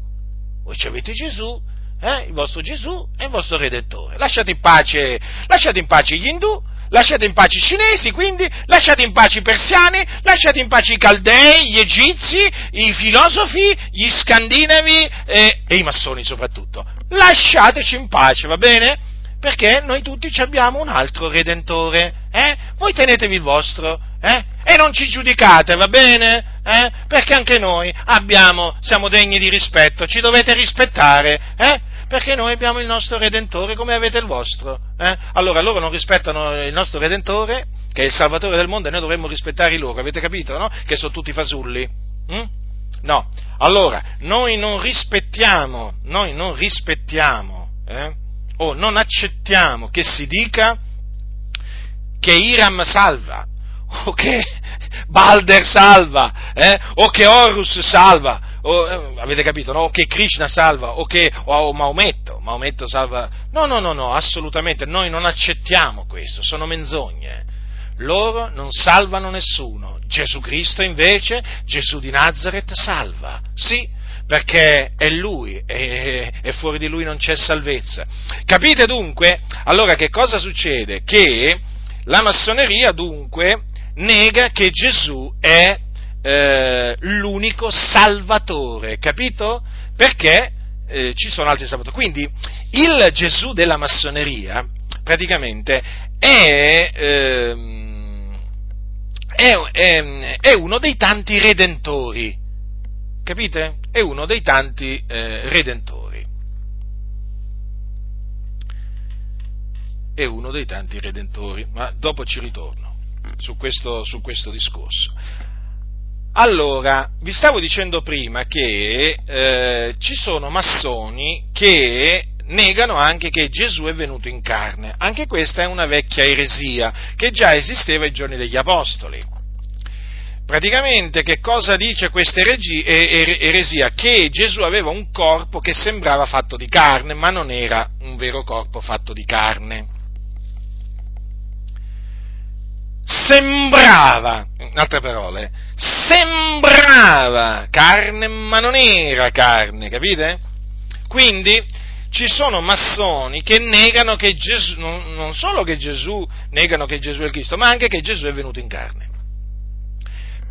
voi avete Gesù, eh? il vostro Gesù è il vostro Redentore. Lasciate in pace, lasciate in pace gli indù, lasciate in pace i cinesi, quindi lasciate in pace i persiani, lasciate in pace i caldei, gli egizi, i filosofi, gli scandinavi eh, e i massoni soprattutto. Lasciateci in pace, va bene? Perché noi tutti abbiamo un altro Redentore, eh? Voi tenetevi il vostro, eh? E non ci giudicate, va bene? eh? perché anche noi abbiamo, siamo degni di rispetto, ci dovete rispettare, eh? perché noi abbiamo il nostro Redentore come avete il vostro. Eh? Allora loro non rispettano il nostro Redentore, che è il Salvatore del mondo, e noi dovremmo rispettare loro, avete capito, no? Che sono tutti fasulli. Mm? No, allora, noi non rispettiamo, noi non rispettiamo, eh? o non accettiamo che si dica che Iram salva, o che Balder salva, eh? o che Horus salva, o, eh, avete capito, no? o che Krishna salva, o che o Maometto, Maometto salva. No, no, no, no, assolutamente, noi non accettiamo questo, sono menzogne. Loro non salvano nessuno. Gesù Cristo invece, Gesù di Nazareth, salva. Sì, perché è Lui e, e, fuori di Lui non c'è salvezza. Capite dunque? Allora che cosa succede? Che la massoneria dunque nega che Gesù è eh, l'unico salvatore, capito? Perché eh, ci sono altri salvatori. Quindi il Gesù della massoneria praticamente è, eh, è, è, è, uno dei tanti redentori, capite? È uno dei tanti eh, redentori. È uno dei tanti redentori, ma dopo ci ritorno su questo, su questo discorso. Allora, vi stavo dicendo prima che eh, ci sono massoni che negano anche che Gesù è venuto in carne. Anche questa è una vecchia eresia che già esisteva ai giorni degli Apostoli. praticamente che cosa dice questa eresia? Che Gesù aveva un corpo che sembrava fatto di carne, ma non era un vero corpo fatto di carne. Sembrava, in altre parole, sembrava carne, ma non era carne, capite? Quindi ci sono massoni che negano che Gesù, non solo che Gesù, negano che Gesù è Cristo, ma anche che Gesù è venuto in carne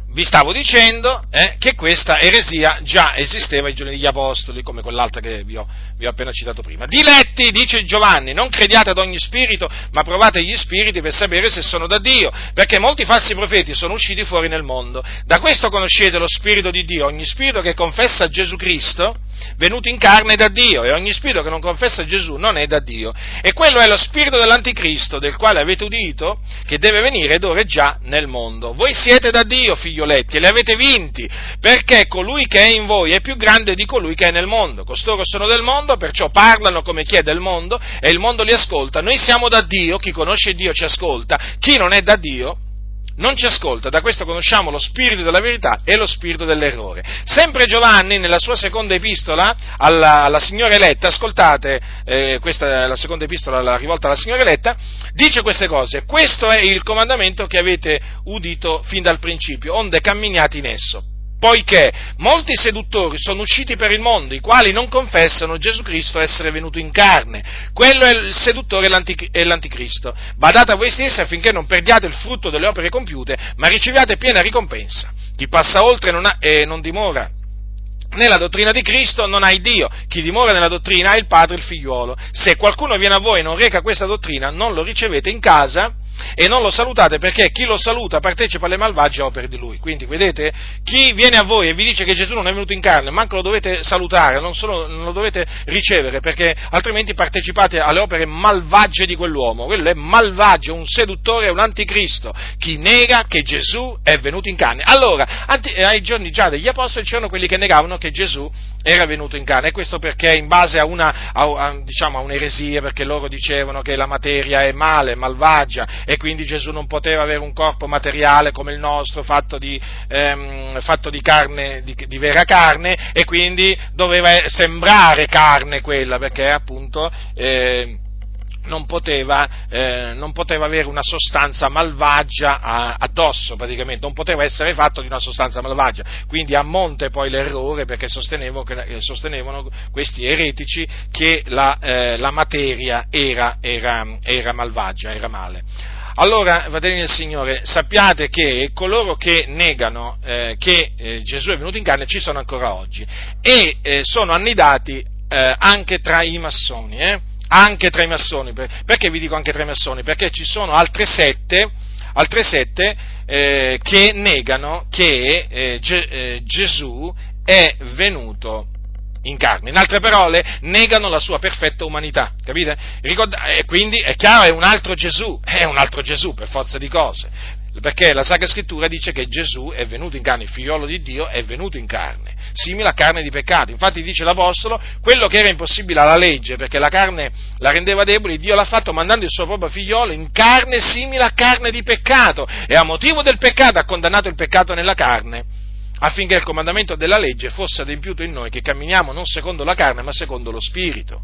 vi stavo dicendo eh, che questa eresia già esisteva ai giorni degli Apostoli, come quell'altra che vi ho, vi ho, appena citato prima. Diletti, dice Giovanni, non crediate ad ogni spirito, ma provate gli spiriti per sapere se sono da Dio, perché molti falsi profeti sono usciti fuori nel mondo. Da questo conoscete lo spirito di Dio, ogni spirito che confessa Gesù Cristo venuto in carne da Dio e ogni spirito che non confessa Gesù non è da Dio. E quello è lo spirito dell'anticristo del quale avete udito che deve venire ed ora è già nel mondo. Voi siete da Dio, figlioletti, e li avete vinti, perché colui che è in voi è più grande di colui che è nel mondo. Costoro sono del mondo, perciò parlano come chi è del mondo e il mondo li ascolta. Noi siamo da Dio, chi conosce Dio ci ascolta, chi non è da Dio non ci ascolta, da questo conosciamo lo spirito della verità e lo spirito dell'errore. Sempre Giovanni, nella sua seconda epistola alla, alla signora eletta, ascoltate, eh, questa è la seconda epistola rivolta alla signora eletta, dice queste cose, questo è il comandamento che avete udito fin dal principio, onde camminiate in esso poiché molti seduttori sono usciti per il mondo, i quali non confessano Gesù Cristo essere venuto in carne. Quello è il seduttore e l'anticristo. Badate a voi stessi affinché non perdiate il frutto delle opere compiute, ma riceviate piena ricompensa. Chi passa oltre non ha, e non dimora nella dottrina di Cristo non hai Dio, chi dimora nella dottrina ha il Padre e il Figliuolo. Se qualcuno viene a voi e non reca questa dottrina, non lo ricevete in casa e non lo salutate perché chi lo saluta partecipa alle malvagie opere di lui. Quindi, vedete, chi viene a voi e vi dice che Gesù non è venuto in carne, manco lo dovete salutare, non, solo, non lo dovete ricevere perché altrimenti partecipate alle opere malvagie di quell'uomo. Quello è malvagio, un seduttore, un anticristo, chi nega che Gesù è venuto in carne. Allora, ai giorni già degli apostoli c'erano quelli che negavano che Gesù era venuto in carne, e questo perché in base a, una, a, a, diciamo, a un'eresia, perché loro dicevano che la materia è male, malvagia, e quindi Gesù non poteva avere un corpo materiale come il nostro, fatto di, ehm, fatto di carne, di, di, vera carne, e quindi doveva sembrare carne quella, perché appunto... Eh, non poteva, eh, non poteva, avere una sostanza malvagia addosso praticamente, non poteva essere fatto di una sostanza malvagia. Quindi a monte poi l'errore perché sostenevano, eh, sostenevano questi eretici che la, eh, la materia era, era, era malvagia, era male. Allora, fratelli del Signore, sappiate che coloro che negano eh, che eh, Gesù è venuto in carne ci sono ancora oggi e eh, sono annidati eh, anche tra i massoni. Eh? anche tra i massoni. Perché vi dico anche tra i massoni? Perché ci sono altre sette, altre sette eh, che negano che Ge- Gesù è venuto in carne. In altre parole, negano la sua perfetta umanità, capite? Ricorda- e quindi è chiaro, è un altro Gesù, è un altro Gesù per forza di cose perché la Sacra Scrittura dice che Gesù è venuto in carne, il figliolo di Dio è venuto in carne, simile a carne di peccato. Infatti dice l'Apostolo, quello che era impossibile alla legge, perché la carne la rendeva debole, Dio l'ha fatto mandando il suo proprio figliolo in carne simile a carne di peccato e a motivo del peccato ha condannato il peccato nella carne affinché il comandamento della legge fosse adempiuto in noi che camminiamo non secondo la carne ma secondo lo Spirito.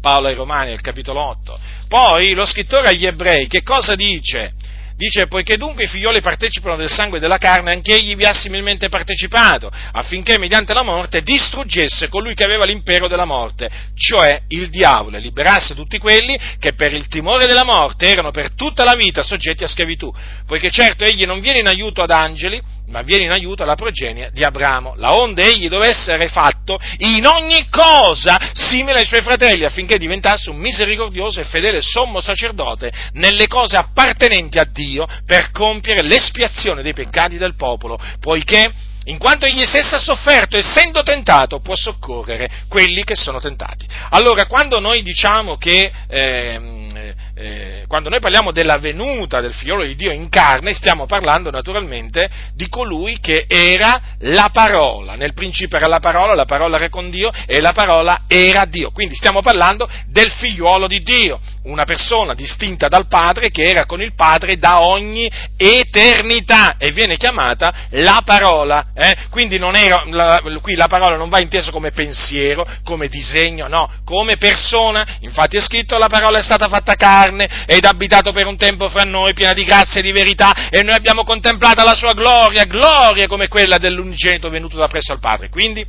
Paolo ai Romani, al capitolo 8. Poi lo scrittore agli ebrei che cosa dice? Dice, poiché dunque i figlioli partecipano del sangue e della carne, anche egli vi ha similmente partecipato, affinché mediante la morte distruggesse colui che aveva l'impero della morte, cioè il diavolo, e liberasse tutti quelli che per il timore della morte erano per tutta la vita soggetti a schiavitù, poiché certo egli non viene in aiuto ad angeli, ma viene in aiuto alla progenie di Abramo, la onde egli doveva essere fatto in ogni cosa simile ai suoi fratelli, affinché diventasse un misericordioso e fedele sommo sacerdote nelle cose appartenenti a Dio per compiere l'espiazione dei peccati del popolo, poiché in quanto egli stesso ha sofferto, essendo tentato, può soccorrere quelli che sono tentati. Allora, quando noi diciamo che eh, eh, quando noi parliamo della venuta del figliolo di Dio in carne, stiamo parlando naturalmente di colui che era la parola, nel principio era la parola, la parola era con Dio e la parola era Dio. Quindi stiamo parlando del figliuolo di Dio, una persona distinta dal Padre che era con il Padre da ogni eternità e viene chiamata la parola. Eh? Quindi era, la, qui la parola non va intesa come pensiero, come disegno, no, come persona. Infatti è scritto la parola è stata fatta carne ed abitato per un tempo fra noi, piena di grazia e di verità, e noi abbiamo contemplata la sua gloria, gloria come quella dell'unigenito venuto da presso al Padre. Quindi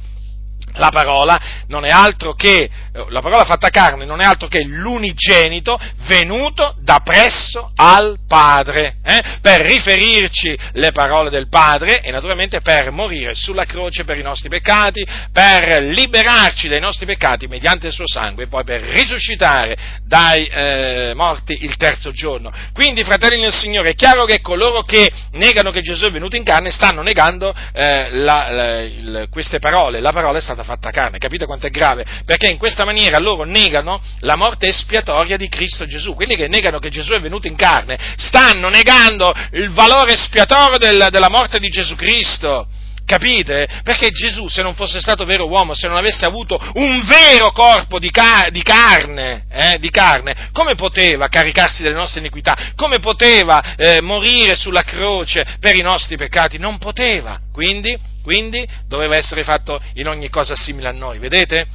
la parola non è altro che, eh, la parola fatta carne non è altro che l'unigenito venuto da presso al Padre, eh, per riferirci le parole del Padre e naturalmente per morire sulla croce per i nostri peccati, per liberarci dai nostri peccati mediante il suo sangue e poi per risuscitare dai eh, morti il terzo giorno. Quindi, fratelli del Signore, è chiaro che coloro che negano che Gesù è venuto in carne stanno negando eh, la, la, il, queste parole, la parola è stata fatta carne. Capite quanto è grave? Perché in questa maniera loro negano la morte espiatoria di Cristo Gesù. Quelli che negano che Gesù è venuto in carne stanno negando il valore espiatorio del, della morte di Gesù Cristo. Capite? Perché Gesù, se non fosse stato vero uomo, se non avesse avuto un vero corpo di, car- di, carne, eh, di carne, come poteva caricarsi delle nostre iniquità? Come poteva eh, morire sulla croce per i nostri peccati? Non poteva. Quindi, quindi doveva essere fatto in ogni cosa simile a noi, vedete?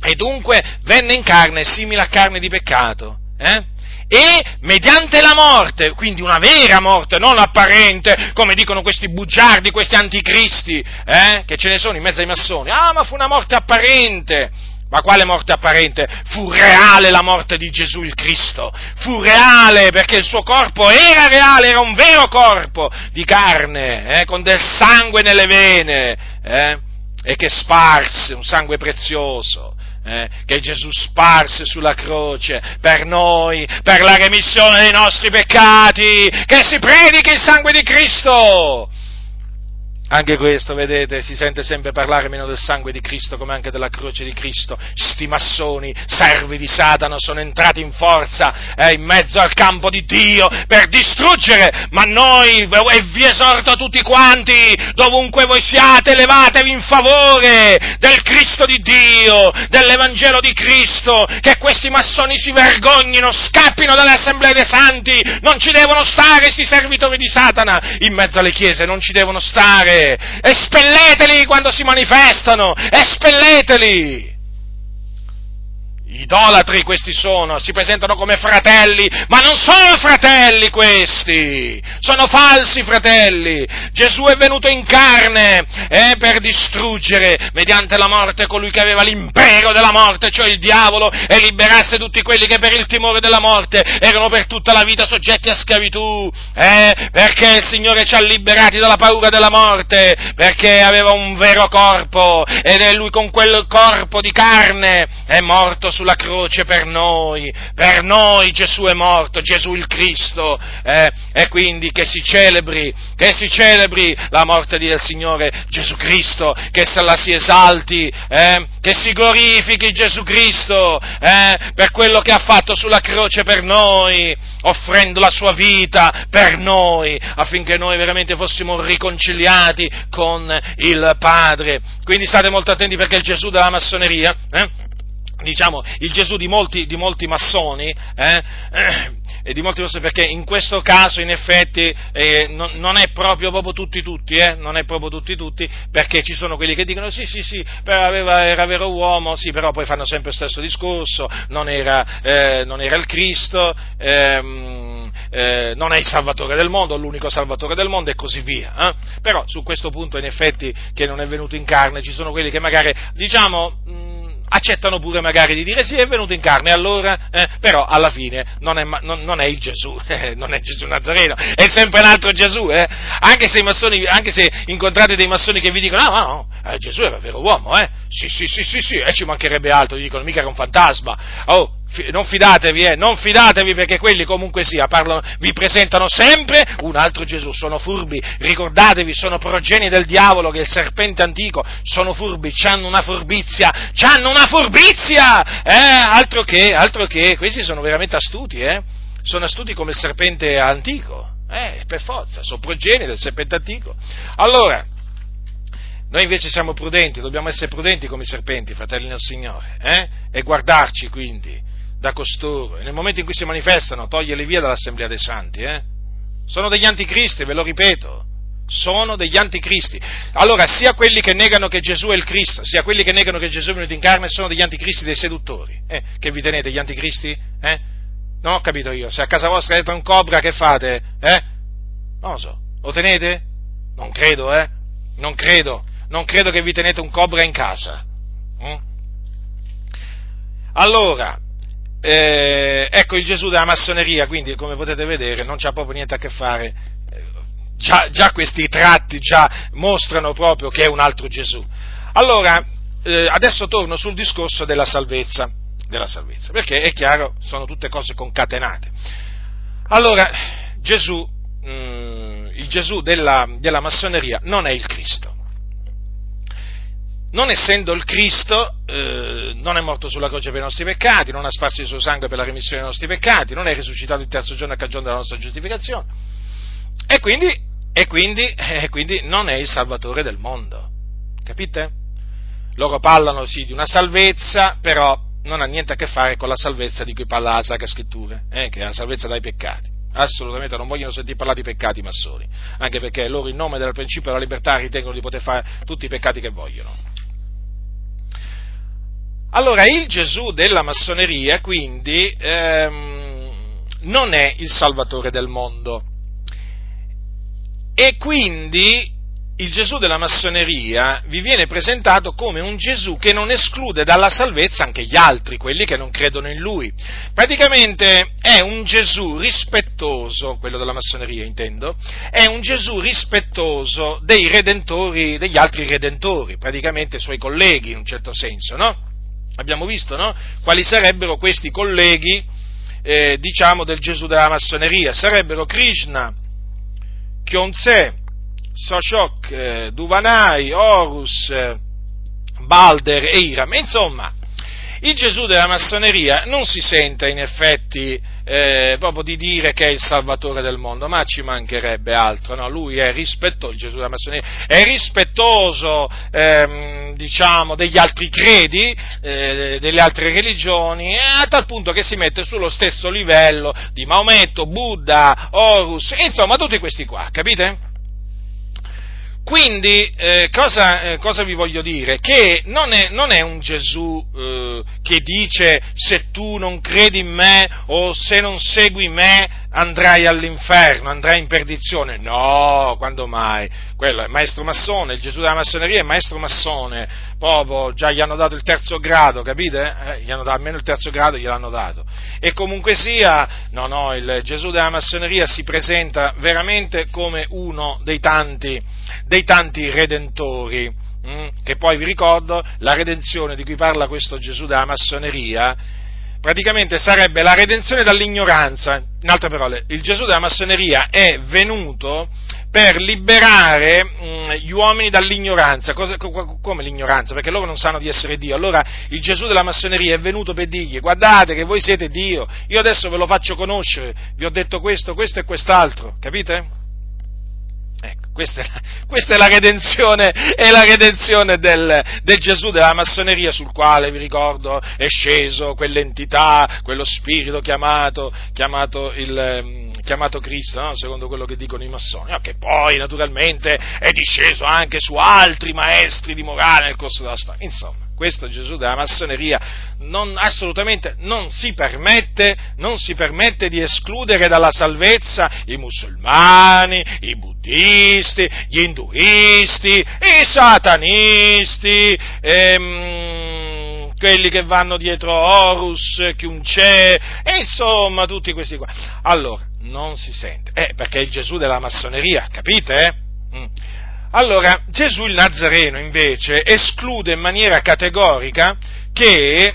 E dunque venne in carne simile a carne di peccato. Eh? e mediante la morte, quindi una vera morte, non apparente, come dicono questi bugiardi, questi anticristi, eh, che ce ne sono in mezzo ai massoni. Ah, ma fu una morte apparente. Ma quale morte apparente? Fu reale la morte di Gesù il Cristo. Fu reale perché il suo corpo era reale, era un vero corpo di carne, eh, con del sangue nelle vene, eh, e che sparse un sangue prezioso eh, che Gesù sparse sulla croce per noi, per la remissione dei nostri peccati, che si predichi il sangue di Cristo anche questo, vedete, si sente sempre parlare meno del sangue di Cristo come anche della croce di Cristo. Sti massoni, servi di Satana, sono entrati in forza eh, in mezzo al campo di Dio per distruggere, ma noi, e vi esorto tutti quanti, dovunque voi siate, levatevi in favore del Cristo di Dio, dell'Evangelo di Cristo, che questi massoni si vergognino, scappino dalle assemblee dei santi, non ci devono stare sti servitori di Satana in mezzo alle chiese, non ci devono stare espelleteli quando si manifestano, espelleteli! Idolatri questi sono, si presentano come fratelli, ma non sono fratelli questi, sono falsi fratelli. Gesù è venuto in carne eh, per distruggere mediante la morte colui che aveva l'impero della morte, cioè il diavolo, e liberasse tutti quelli che per il timore della morte erano per tutta la vita soggetti a schiavitù, eh, perché il Signore ci ha liberati dalla paura della morte, perché aveva un vero corpo ed è lui con quel corpo di carne è morto su sulla croce per noi, per noi Gesù è morto, Gesù il Cristo, eh, e quindi che si celebri, che si celebri la morte del Signore Gesù Cristo, che se la si esalti, eh, che si glorifichi Gesù Cristo eh, per quello che ha fatto sulla croce per noi, offrendo la sua vita per noi, affinché noi veramente fossimo riconciliati con il Padre. Quindi state molto attenti perché il Gesù della massoneria, eh, diciamo, il Gesù di molti, di molti massoni, eh, eh, di molti perché in questo caso in effetti eh, non, non, è proprio, proprio tutti tutti, eh, non è proprio tutti tutti, perché ci sono quelli che dicono sì sì sì, aveva, era vero uomo, sì però poi fanno sempre lo stesso discorso, non era, eh, non era il Cristo, ehm, eh, non è il Salvatore del mondo, l'unico Salvatore del mondo e così via. Però su questo punto in effetti che non è venuto in carne ci sono quelli che magari, diciamo, mh, accettano pure magari di dire sì, è venuto in carne, allora, eh, però alla fine non è, non, non è il Gesù, eh, non è Gesù Nazareno, è sempre un altro Gesù, eh? anche, se massoni, anche, se incontrate dei massoni che vi dicono, no, no, eh, Gesù era vero uomo, eh? sì, sì, sì, sì, sì, e ci mancherebbe altro, gli dicono, mica era un fantasma, oh, non fidatevi, eh, non fidatevi perché quelli comunque sia, parlano, vi presentano sempre un altro Gesù, sono furbi, ricordatevi, sono progeni del diavolo che è il serpente antico, sono furbi, hanno una furbizia, hanno una furbizia, eh, altro che, altro che, questi sono veramente astuti, eh, sono astuti come il serpente antico, eh, per forza, sono progeni del serpente antico. Allora, Noi invece siamo prudenti, dobbiamo essere prudenti come i serpenti, fratelli del Signore, eh? e guardarci quindi da costoro. E nel momento in cui si manifestano, toglierli via dall'assemblea dei santi. Eh? Sono degli anticristi, ve lo ripeto. Sono degli anticristi. Allora, sia quelli che negano che Gesù è il Cristo, sia quelli che negano che Gesù è venuto in carne, sono degli anticristi, dei seduttori. Eh? Che vi tenete, gli anticristi? Eh? Non ho capito io. Se a casa vostra entra un cobra, che fate? Eh? Non lo so. Lo tenete? Non credo, eh? Non credo. Non credo che vi tenete un cobra in casa. Mm? Allora, eh, ecco il Gesù della massoneria, quindi come potete vedere non c'ha proprio niente a che fare, già, già questi tratti già mostrano proprio che è un altro Gesù. Allora, eh, adesso torno sul discorso della salvezza, della salvezza, perché è chiaro, sono tutte cose concatenate. Allora, Gesù, mh, mm, il Gesù della, della massoneria non è il Cristo non essendo il Cristo, eh, non è morto sulla croce per i nostri peccati, non ha sparso il suo sangue per la remissione dei nostri peccati, non è risuscitato il terzo giorno a cagione della nostra giustificazione, e quindi, e quindi, e quindi non è il Salvatore del mondo. Capite? Loro parlano sì di una salvezza, però non ha niente a che fare con la salvezza di cui parla la Sacra Scrittura, eh, che è la salvezza dai peccati. Assolutamente non vogliono sentire parlare di peccati i massoni, anche perché loro in nome del principio della libertà ritengono di poter fare tutti i peccati che vogliono. Allora, il Gesù della massoneria, quindi, ehm, non è il Salvatore del mondo. E quindi il Gesù della massoneria vi viene presentato come un Gesù che non esclude dalla salvezza anche gli altri, quelli che non credono in lui. Praticamente è un Gesù rispettoso, quello della massoneria intendo, è un Gesù rispettoso dei redentori, degli altri redentori, praticamente suoi colleghi in un certo senso, no? Abbiamo visto no? quali sarebbero questi colleghi, eh, diciamo, del Gesù della massoneria. Sarebbero Krishna, Kyonse, Soshok, eh, Duvanai, Horus, eh, Balder e Iram. Insomma, il Gesù della massoneria non si sente in effetti eh, proprio di dire che è il salvatore del mondo, ma ci mancherebbe altro, no? Lui è rispettoso, Gesù della massoneria, è rispettoso, ehm, diciamo, degli altri credi, eh, delle altre religioni, a tal punto che si mette sullo stesso livello di Maometto, Buddha, Horus, insomma, tutti questi qua, capite? Quindi, eh, cosa, eh, cosa, vi voglio dire? Che non è, non è un Gesù eh, che dice se tu non credi in me o se non segui me andrai all'inferno, andrai in perdizione. No, quando mai? Quello è maestro massone, il Gesù della massoneria è maestro massone, proprio già gli hanno dato il terzo grado, capite? Eh, gli hanno dato almeno il terzo grado, gliel'hanno dato. E comunque sia, no, no, il Gesù della massoneria si presenta veramente come uno dei tanti, dei tanti redentori. Mm, che poi vi ricordo, la redenzione di cui parla questo Gesù della massoneria praticamente sarebbe la redenzione dall'ignoranza. In altre parole, il Gesù della massoneria è venuto per liberare mh, mm, gli uomini dall'ignoranza. Cosa, come l'ignoranza? Perché loro non sanno di essere Dio. Allora il Gesù della massoneria è venuto per dirgli guardate che voi siete Dio, io adesso ve lo faccio conoscere, vi ho detto questo, questo e quest'altro, capite? Questa è la, questa è la redenzione, è la redenzione del, del, Gesù della massoneria sul quale, vi ricordo, è sceso quell'entità, quello spirito chiamato, chiamato, il, ehm, chiamato Cristo, no? secondo quello che dicono i massoni, no? che poi naturalmente è disceso anche su altri maestri di morale nel corso della storia. Insomma, questo Gesù della massoneria non, assolutamente non si, permette, non si permette di escludere dalla salvezza i musulmani, i buddisti, gli induisti, i satanisti, ehm, quelli che vanno dietro Horus, Chiunce, insomma tutti questi qua. Allora, non si sente, eh, perché è il Gesù della massoneria, capite? Eh? Allora, Gesù il Nazareno invece esclude in maniera categorica che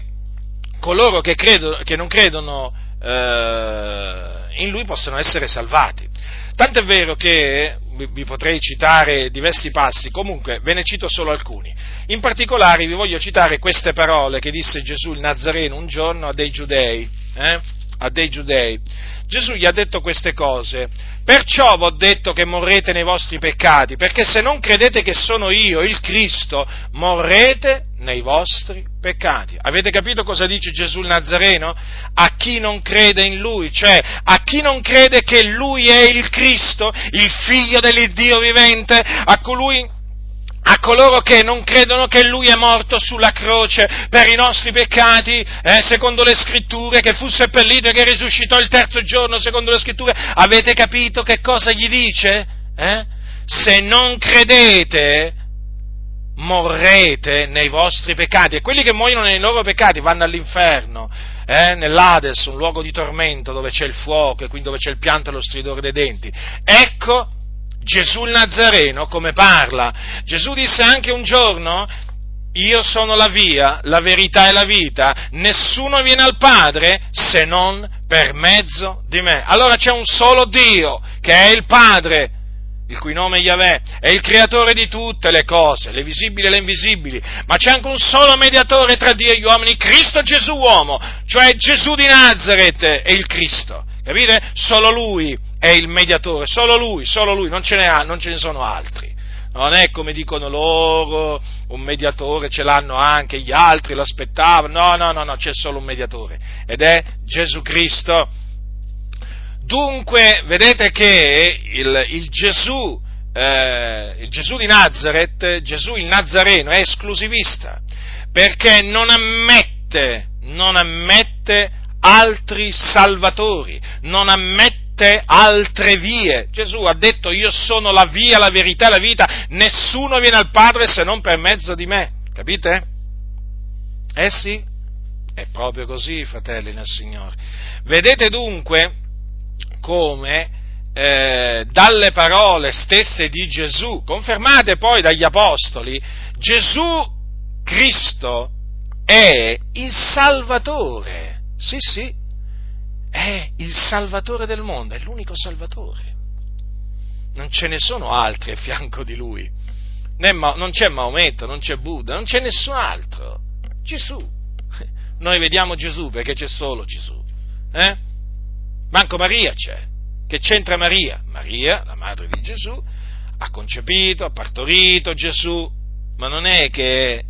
coloro che, credo, che non credono eh, in lui possano essere salvati. Tant'è vero che vi potrei citare diversi passi, comunque ve ne cito solo alcuni. In particolare vi voglio citare queste parole che disse Gesù il Nazareno un giorno a dei giudei. Eh? a dei giudei, Gesù gli ha detto queste cose, perciò vi ho detto che morrete nei vostri peccati, perché se non credete che sono io, il Cristo, morrete nei vostri peccati. Avete capito cosa dice Gesù il Nazareno? A chi non crede in Lui, cioè a chi non crede che Lui è il Cristo, il figlio dell'Iddio vivente, a colui a coloro che non credono che Lui è morto sulla croce per i nostri peccati, eh, secondo le scritture, che fu seppellito e che risuscitò il terzo giorno, secondo le scritture, avete capito che cosa gli dice? Eh? Se non credete, morrete nei vostri peccati e quelli che muoiono nei loro peccati vanno all'inferno, eh, nell'Ades, un luogo di tormento dove c'è il fuoco e quindi dove c'è il pianto e lo stridore dei denti. Ecco Gesù il Nazareno come parla. Gesù disse anche un giorno, io sono la via, la verità e la vita, nessuno viene al Padre se non per mezzo di me. Allora c'è un solo Dio, che è il Padre, il cui nome è Yahweh, è il creatore di tutte le cose, le visibili e le invisibili, ma c'è anche un solo mediatore tra Dio e gli uomini, Cristo Gesù uomo, cioè Gesù di Nazareth è il Cristo. Capite? Solo lui è il mediatore, solo lui, solo lui, non ce ne, ha, non ce ne sono altri. Non è come dicono loro, un mediatore ce l'hanno anche gli altri, lo aspettavano. No, no, no, no, c'è solo un mediatore ed è Gesù Cristo. Dunque, vedete che il, il Gesù, eh, il Gesù di Nazareth, Gesù il Nazareno, è esclusivista, perché non ammette, non ammette altri salvatori, non ammette altre vie. Gesù ha detto io sono la via, la verità e la vita, nessuno viene al Padre se non per mezzo di me. Capite? Eh sì, è proprio così, fratelli nel Signore. Vedete dunque come eh, dalle parole stesse di Gesù, confermate poi dagli Apostoli, Gesù Cristo è il Salvatore sì, sì, è il Salvatore del mondo, è l'unico Salvatore. Non ce ne sono altri a fianco di lui. Non c'è Maometto, non c'è Buddha, non c'è nessun altro. Gesù. Noi vediamo Gesù perché c'è solo Gesù. Eh? Manco Maria c'è. Che c'entra Maria? Maria, la madre di Gesù, ha concepito, ha partorito Gesù, ma non è che è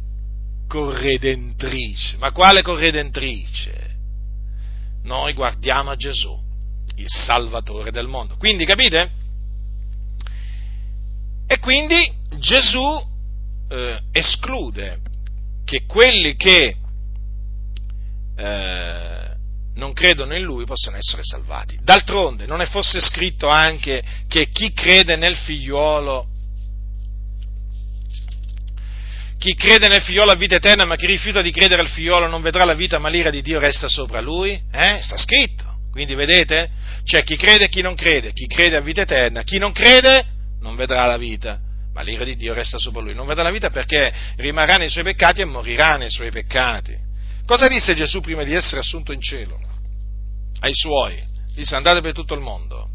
corredentrice. Ma quale corredentrice? Noi guardiamo a Gesù, il Salvatore del mondo. Quindi capite? E quindi Gesù eh, esclude che quelli che eh, non credono in Lui possano essere salvati. D'altronde non è fosse scritto anche che chi crede nel figliuolo chi crede nel figliolo ha vita eterna, ma chi rifiuta di credere al figliolo non vedrà la vita, ma l'ira di Dio resta sopra lui? Eh? Sta scritto. Quindi vedete? C'è chi crede e chi non crede. Chi crede ha vita eterna, chi non crede non vedrà la vita, ma l'ira di Dio resta sopra lui. Non vedrà la vita perché rimarrà nei suoi peccati e morirà nei suoi peccati. Cosa disse Gesù prima di essere assunto in cielo? Ai suoi. Disse andate per tutto il mondo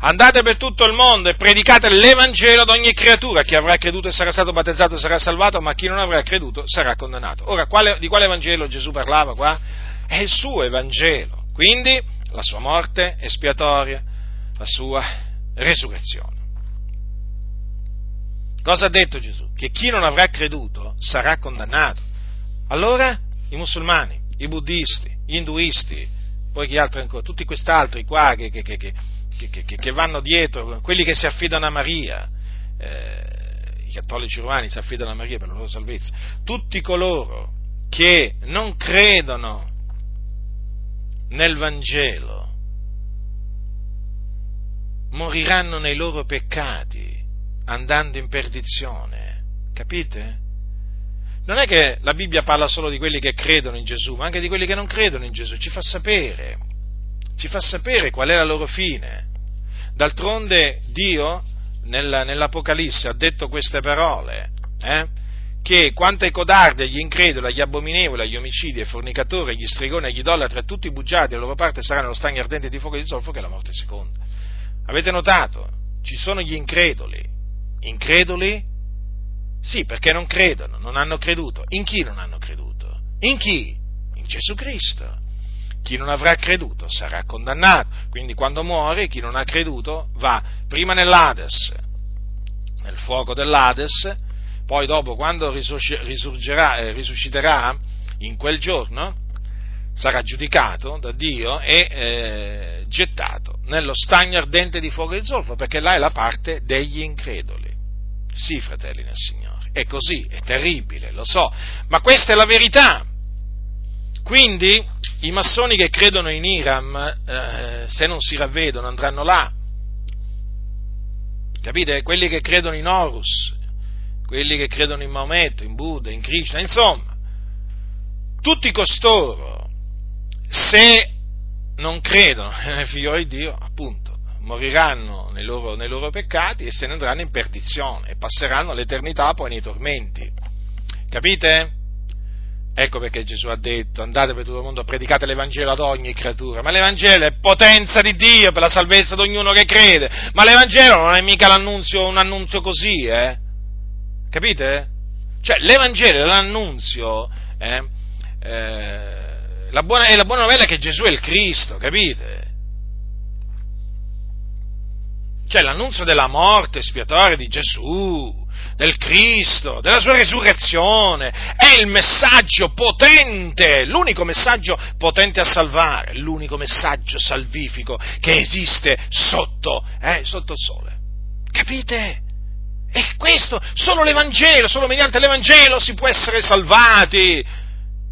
andate per tutto il mondo e predicate l'Evangelo ad ogni creatura, chi avrà creduto e sarà stato battezzato sarà salvato, ma chi non avrà creduto sarà condannato. Ora, quale, di quale Evangelo Gesù parlava qua? È il suo Evangelo, quindi la sua morte espiatoria, la sua resurrezione. Cosa ha detto Gesù? Che chi non avrà creduto sarà condannato. Allora, i musulmani, i buddisti, gli induisti, poi chi altro ancora, tutti quest'altri qua che, che, che, che, che, che vanno dietro, quelli che si affidano a Maria, eh, i cattolici romani si affidano a Maria per la loro salvezza, tutti coloro che non credono nel Vangelo moriranno nei loro peccati andando in perdizione, capite? Non è che la Bibbia parla solo di quelli che credono in Gesù, ma anche di quelli che non credono in Gesù, ci fa sapere, ci fa sapere qual è la loro fine. D'altronde Dio nel, nell'Apocalisse ha detto queste parole, eh? che quanto ai codardi, agli increduli, agli abominevoli, agli omicidi, ai fornicatori, agli stregoni, agli idolatri, a tutti i bugiati, la loro parte saranno lo stagno ardente di fuoco e di zolfo che è la morte seconda. Avete notato? Ci sono gli increduli. Increduli? Sì, perché non credono, non hanno creduto. In chi non hanno creduto? In chi? In Gesù Cristo. Chi non avrà creduto sarà condannato. Quindi quando muore, chi non ha creduto va prima nell'Ades, nel fuoco dell'Ades, poi dopo, quando eh, risusciterà in quel giorno, sarà giudicato da Dio e eh, gettato nello stagno ardente di fuoco e di zolfo, perché là è la parte degli increduli. Sì, fratelli nel Signore, è così, è terribile, lo so, ma questa è la verità. Quindi i massoni che credono in Iram, eh, se non si ravvedono, andranno là. Capite? Quelli che credono in Horus, quelli che credono in Maometto, in Buddha, in Krishna, insomma, tutti costoro, se non credono nel figlio di Dio, appunto, moriranno nei loro, nei loro, peccati e se ne andranno in perdizione e passeranno l'eternità poi nei tormenti. Capite? Ecco perché Gesù ha detto andate per tutto il mondo, predicate l'Evangelo ad ogni creatura, ma l'Evangelo è potenza di Dio per la salvezza di ognuno che crede, ma l'Evangelo non è mica un annunzio così, eh? Capite? Cioè l'Evangelo è l'annunzio, eh? Eh, la buona, è la buona novella che Gesù è il Cristo, capite? Cioè l'annunzio della morte espiatoria di Gesù, del Cristo, della sua resurrezione, è il messaggio potente, l'unico messaggio potente a salvare, l'unico messaggio salvifico che esiste sotto, eh, sotto il sole. Capite? E questo, solo l'Evangelo, solo mediante l'Evangelo si può essere salvati.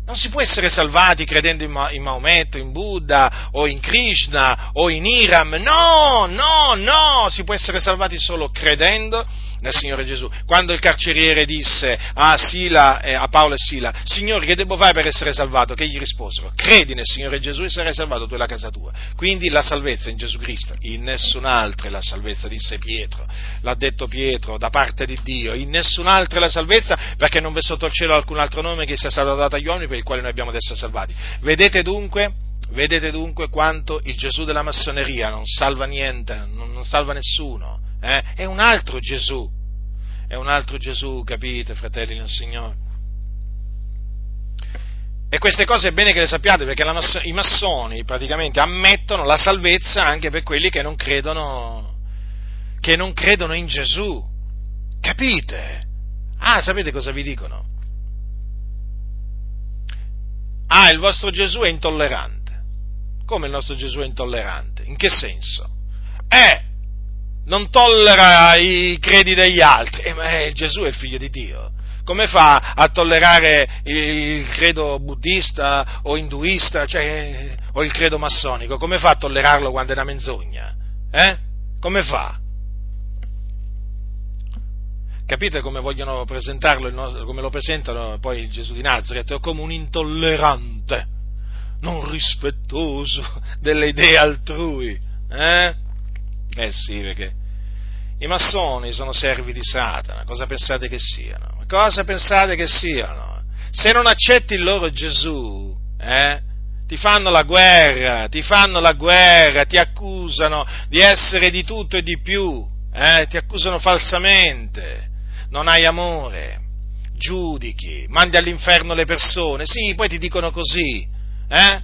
Non si può essere salvati credendo in, Ma- in, Maometto, in Buddha o in Krishna o in Iram. No, no, no, si può essere salvati solo credendo nel Signore Gesù. Quando il carceriere disse a, Sila, eh, a Paolo e Sila, Signore, che devo fare per essere salvato? Che gli risposero, credi nel Signore Gesù e sarai salvato tu e la casa tua. Quindi la salvezza in Gesù Cristo, in nessun'altra è la salvezza, disse Pietro. L'ha detto Pietro da parte di Dio, in nessun'altra è la salvezza perché non v'è sotto il cielo alcun altro nome che sia stato dato agli uomini per il quale noi abbiamo ad essere salvati. Vedete dunque? Vedete dunque quanto il Gesù della massoneria non salva niente, non, non salva nessuno eh? è un altro Gesù, è un altro Gesù, capite, fratelli del Signore? E queste cose è bene che le sappiate perché la, i massoni praticamente ammettono la salvezza anche per quelli che non credono, che non credono in Gesù. Capite? Ah, sapete cosa vi dicono? Ah, il vostro Gesù è intollerante. Come il nostro Gesù è intollerante? In che senso? Eh, non tollera i credi degli altri, eh, ma eh, Gesù è il figlio di Dio. Come fa a tollerare il credo buddista o induista, cioè, o il credo massonico? Come fa a tollerarlo quando è una menzogna? Eh? Come fa? Capite come vogliono presentarlo, come lo presentano poi il Gesù di Nazareth? Come un intollerante, non rispettoso delle idee altrui. Eh? Eh sì, perché i massoni sono servi di Satana, cosa pensate che siano? Cosa pensate che siano? Se non accetti il loro Gesù, eh, ti fanno la guerra, ti fanno la guerra, ti accusano di essere di tutto e di più, eh, ti accusano falsamente, non hai amore, giudichi, mandi all'inferno le persone, sì, poi ti dicono così, eh?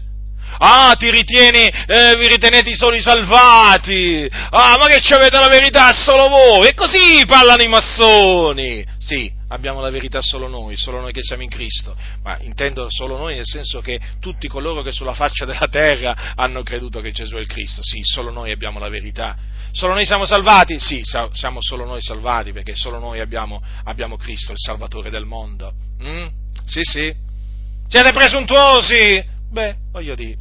Ah, ti ritieni, eh, vi ritenete i soli salvati. Ah, ma che ci avete la verità solo voi. E così parlano i massoni. Sì, abbiamo la verità solo noi, solo noi che siamo in Cristo. Ma intendo solo noi nel senso che tutti coloro che sulla faccia della terra hanno creduto che Gesù è il Cristo. Sì, solo noi abbiamo la verità. Solo noi siamo salvati? Sì, siamo solo noi salvati perché solo noi abbiamo, abbiamo Cristo, il Salvatore del mondo. Mm? Sì, sì. Siete presuntuosi? Beh, voglio dire,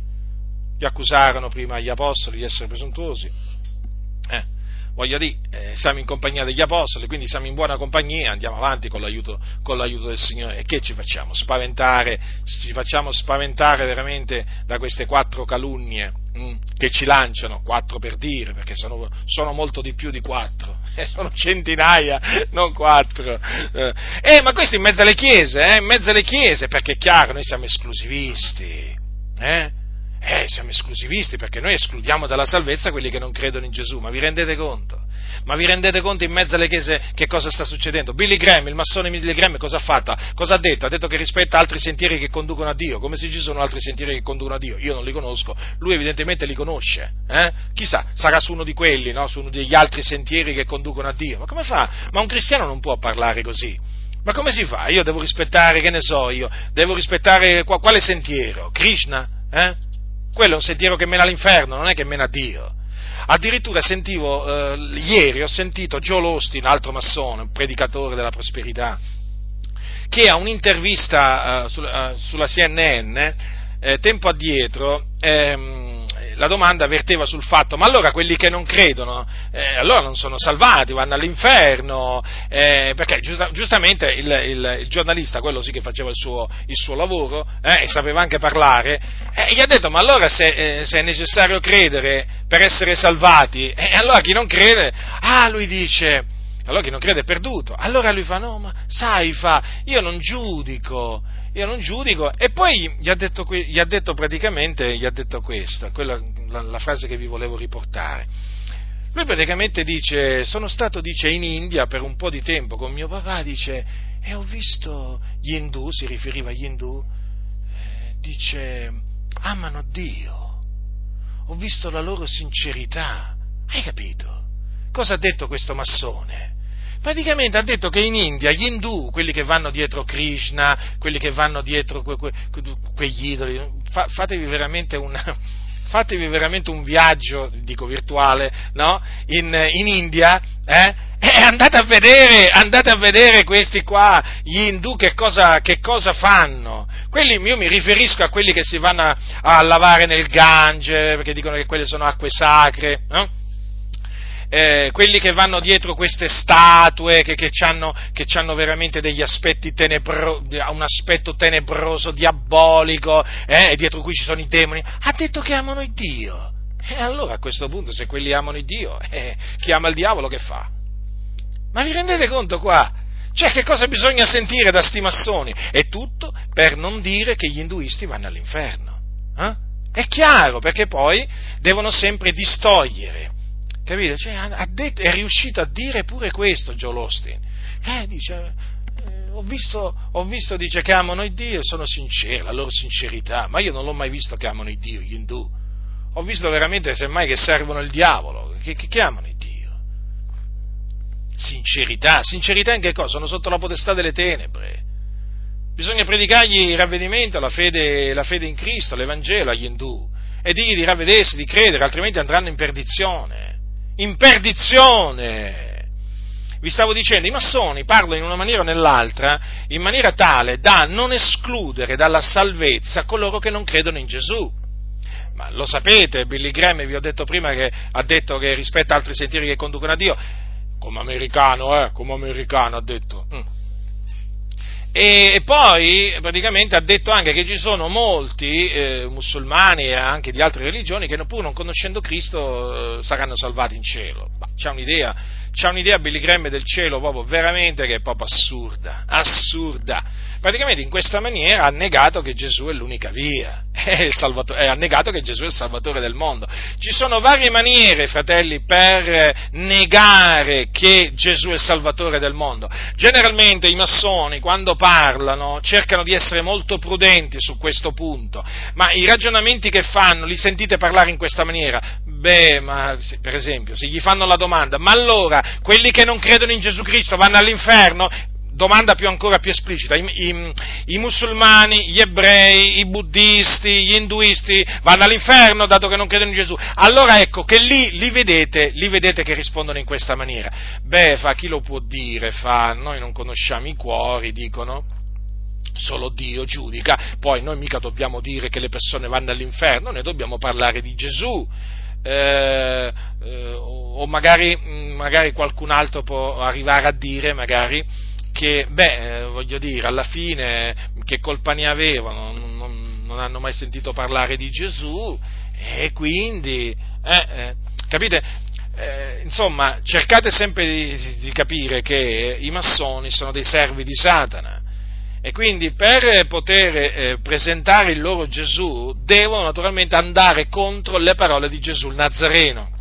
gli accusarono prima gli apostoli di essere presuntuosi. Eh, voglio dire, eh, siamo in compagnia degli apostoli, quindi siamo in buona compagnia, andiamo avanti con l'aiuto, con l'aiuto del Signore. E che ci facciamo? Spaventare, ci facciamo spaventare veramente da queste quattro calunnie mh, mm, che ci lanciano, quattro per dire, perché sono, sono molto di più di quattro, eh, sono centinaia, non quattro. Eh, eh, ma questo in mezzo alle chiese, eh, in mezzo alle chiese, perché è chiaro, noi siamo esclusivisti. Eh? eh, siamo esclusivisti perché noi escludiamo dalla salvezza quelli che non credono in Gesù, ma vi rendete conto? Ma vi rendete conto in mezzo alle chiese che cosa sta succedendo? Billy Graham, il massone Billy Graham, cosa ha fatto? Cosa ha detto? Ha detto che rispetta altri sentieri che conducono a Dio, come se ci sono altri sentieri che conducono a Dio. Io non li conosco, lui evidentemente li conosce. Eh? Chissà, sarà su uno di quelli, no? su uno degli altri sentieri che conducono a Dio. Ma come fa? Ma un cristiano non può parlare così. Ma come si fa? Io devo rispettare, che ne so io, devo rispettare quale sentiero? Krishna? Eh? Quello è un sentiero che mena all'inferno, non è che mena a Dio. Addirittura sentivo, eh, ieri ho sentito Joe Austin, altro massone, un predicatore della prosperità, che a un'intervista eh, sulla, eh, sulla CNN, eh, tempo addietro, ehm, la domanda verteva sul fatto, ma allora quelli che non credono, eh, allora non sono salvati, vanno all'inferno, eh, perché giusta, giustamente il, il, il, giornalista, quello sì che faceva il suo, il suo lavoro, eh, e sapeva anche parlare, eh, gli ha detto, ma allora se, eh, se, è necessario credere per essere salvati, e eh, allora chi non crede, ah, lui dice, allora chi non crede è perduto, allora lui fa, no, ma sai, fa, io non giudico, io non giudico, e poi gli ha detto, gli ha detto praticamente, gli ha detto questo, quella, la, la, frase che vi volevo riportare. Lui praticamente dice, sono stato, dice, in India per un po' di tempo con mio papà, dice, e ho visto gli indù, si riferiva agli indù, eh, dice, amano Dio, ho visto la loro sincerità, hai capito? Cosa ha detto questo massone? Praticamente ha detto che in India gli indù, quelli che vanno dietro Krishna, quelli che vanno dietro que, que, quegli idoli, fa, fatevi, veramente una, fatevi veramente un viaggio, dico virtuale, no? in, in, India, eh? e andate a, vedere, andate a vedere questi qua, gli indù, che cosa, che cosa fanno. Quelli, io mi riferisco a quelli che si vanno a, a lavare nel Gange, perché dicono che quelle sono acque sacre, no? Eh, quelli che vanno dietro queste statue, che, che, hanno, veramente degli aspetti tenebrosi, un aspetto tenebroso, diabolico, eh, dietro cui ci sono i demoni, ha detto che amano il Dio. E allora a questo punto, se quelli amano il Dio, eh, chi ama il diavolo che fa? Ma vi rendete conto qua? Cioè, che cosa bisogna sentire da sti massoni? E tutto per non dire che gli induisti vanno all'inferno. Eh? È chiaro, perché poi devono sempre distogliere Capite? Cioè, ha detto, è riuscito a dire pure questo Joe Austin. Eh, dice, eh, ho, visto, ho visto, dice, che amano il Dio sono sinceri, la loro sincerità, ma io non l'ho mai visto che amano il Dio, gli indù. Ho visto veramente, semmai, che servono il diavolo, che, che, che il Dio. Sincerità, sincerità in che cosa? Sono sotto la potestà delle tenebre. Bisogna predicargli il ravvedimento, la fede, la fede in Cristo, l'Evangelo agli indù e dirgli di ravvedersi, di credere, altrimenti andranno in perdizione in perdizione. Vi stavo dicendo, i massoni parlano in una maniera o nell'altra in maniera tale da non escludere dalla salvezza coloro che non credono in Gesù. Ma lo sapete, Billy Graham, vi ho detto prima che ha detto che rispetta altri sentieri che conducono a Dio, come americano, eh, come americano ha detto. Mm e, poi praticamente ha detto anche che ci sono molti eh, musulmani e anche di altre religioni che pur non conoscendo Cristo eh, saranno salvati in cielo. Ma c'è un'idea, c'è un'idea Billy Graham del cielo proprio veramente che è proprio assurda, assurda. Praticamente in questa maniera ha negato che Gesù è l'unica via, è è, ha negato che Gesù è il Salvatore del mondo. Ci sono varie maniere, fratelli, per negare che Gesù è il Salvatore del mondo. Generalmente i massoni quando parlano cercano di essere molto prudenti su questo punto, ma i ragionamenti che fanno li sentite parlare in questa maniera? Beh, ma per esempio, se gli fanno la domanda, ma allora quelli che non credono in Gesù Cristo vanno all'inferno? Domanda più ancora più esplicita, I, i, i, musulmani, gli ebrei, i buddisti, gli induisti vanno all'inferno dato che non credono in Gesù. Allora ecco che lì li vedete, li vedete che rispondono in questa maniera. Beh, fa chi lo può dire? Fa, noi non conosciamo i cuori, dicono. Solo Dio giudica, poi noi mica dobbiamo dire che le persone vanno all'inferno, noi dobbiamo parlare di Gesù. Eh, eh, o magari, magari qualcun altro può arrivare a dire, magari, che, beh, eh, voglio dire, alla fine che colpa ne avevano, non, non, non hanno mai sentito parlare di Gesù e quindi, eh, eh, capite? Eh, insomma, cercate sempre di, di, capire che i massoni sono dei servi di Satana E quindi per poter eh, presentare il loro Gesù devono naturalmente andare contro le parole di Gesù il Nazareno.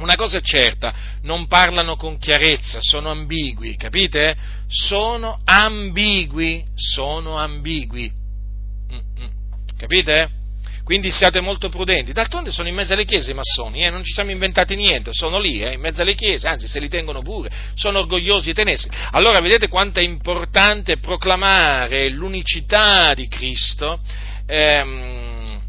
Una cosa è certa, non parlano con chiarezza, sono ambigui, capite? Sono ambigui, sono ambigui. Capite? Quindi siate molto prudenti. D'altronde sono in mezzo alle chiese i massoni, eh? non ci siamo inventati niente, sono lì, eh? in mezzo alle chiese, anzi se li tengono pure, sono orgogliosi di tenersi. Allora vedete quanto è importante proclamare l'unicità di Cristo, ehm,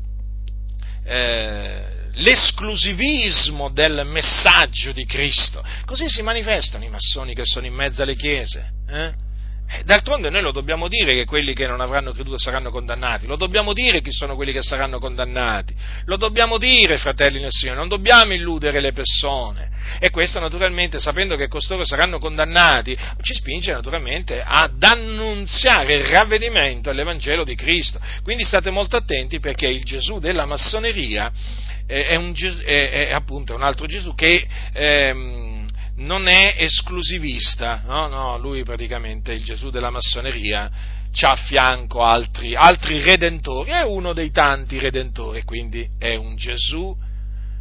eh, l'esclusivismo del messaggio di Cristo. Così si manifestano i massoni che sono in mezzo alle chiese. Eh? Eh, d'altronde noi lo dobbiamo dire che quelli che non avranno creduto saranno condannati, lo dobbiamo dire chi sono quelli che saranno condannati, lo dobbiamo dire, fratelli nel Signore, non dobbiamo illudere le persone. E questo naturalmente, sapendo che costoro saranno condannati, ci spinge naturalmente ad annunziare il ravvedimento all'Evangelo di Cristo. Quindi state molto attenti perché il Gesù della massoneria è, un, è, è appunto un altro Gesù che... Ehm, non è esclusivista, no? no, lui praticamente, il Gesù della massoneria, c'ha a fianco altri, altri redentori, è uno dei tanti redentori, quindi è un Gesù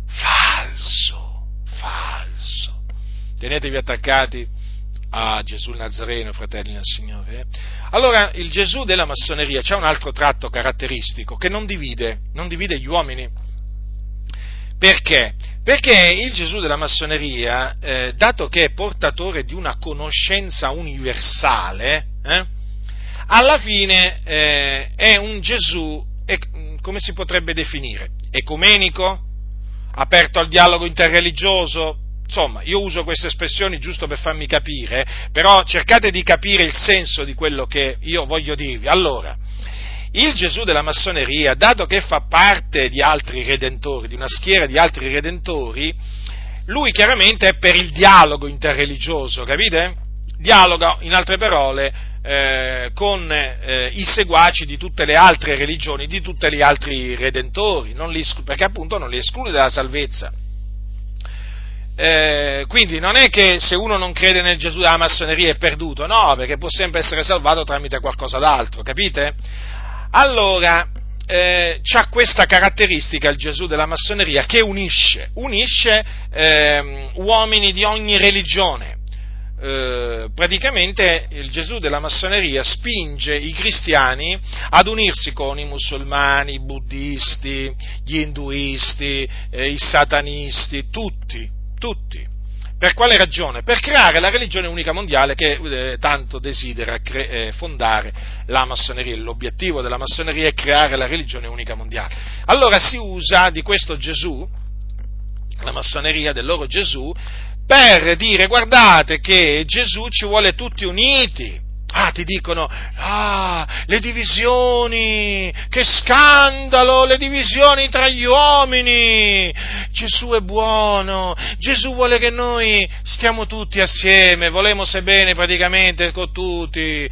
falso, falso. Tenetevi attaccati a Gesù Nazareno, fratelli del Signore. Eh? Allora, il Gesù della massoneria c'è un altro tratto caratteristico che non divide, non divide gli uomini. Perché? Perché il Gesù della massoneria, eh, dato che è portatore di una conoscenza universale, eh, alla fine eh, è un Gesù, come si potrebbe definire? Ecumenico? Aperto al dialogo interreligioso? Insomma, io uso queste espressioni giusto per farmi capire, però cercate di capire il senso di quello che io voglio dirvi. Allora, il Gesù della massoneria, dato che fa parte di altri redentori, di una schiera di altri redentori, lui chiaramente è per il dialogo interreligioso, capite? Dialoga, in altre parole, eh, con eh, i seguaci di tutte le altre religioni, di tutti gli altri redentori, li, perché appunto non li esclude dalla salvezza. Eh, quindi non è che se uno non crede nel Gesù della massoneria è perduto, no, perché può sempre essere salvato tramite qualcosa d'altro, capite? Allora, eh, c'ha questa caratteristica il Gesù della massoneria che unisce, unisce eh, uomini di ogni religione. Eh, praticamente il Gesù della massoneria spinge i cristiani ad unirsi con i musulmani, i buddisti, gli induisti, eh, i satanisti, tutti, tutti. Per quale ragione? Per creare la religione unica mondiale che eh, tanto desidera cre- eh, fondare la massoneria. L'obiettivo della massoneria è creare la religione unica mondiale. Allora si usa di questo Gesù, la massoneria del loro Gesù, per dire guardate che Gesù ci vuole tutti uniti Ah, ti dicono, ah, le divisioni, che scandalo, le divisioni tra gli uomini. Gesù è buono, Gesù vuole che noi stiamo tutti assieme, volemo se bene praticamente con tutti.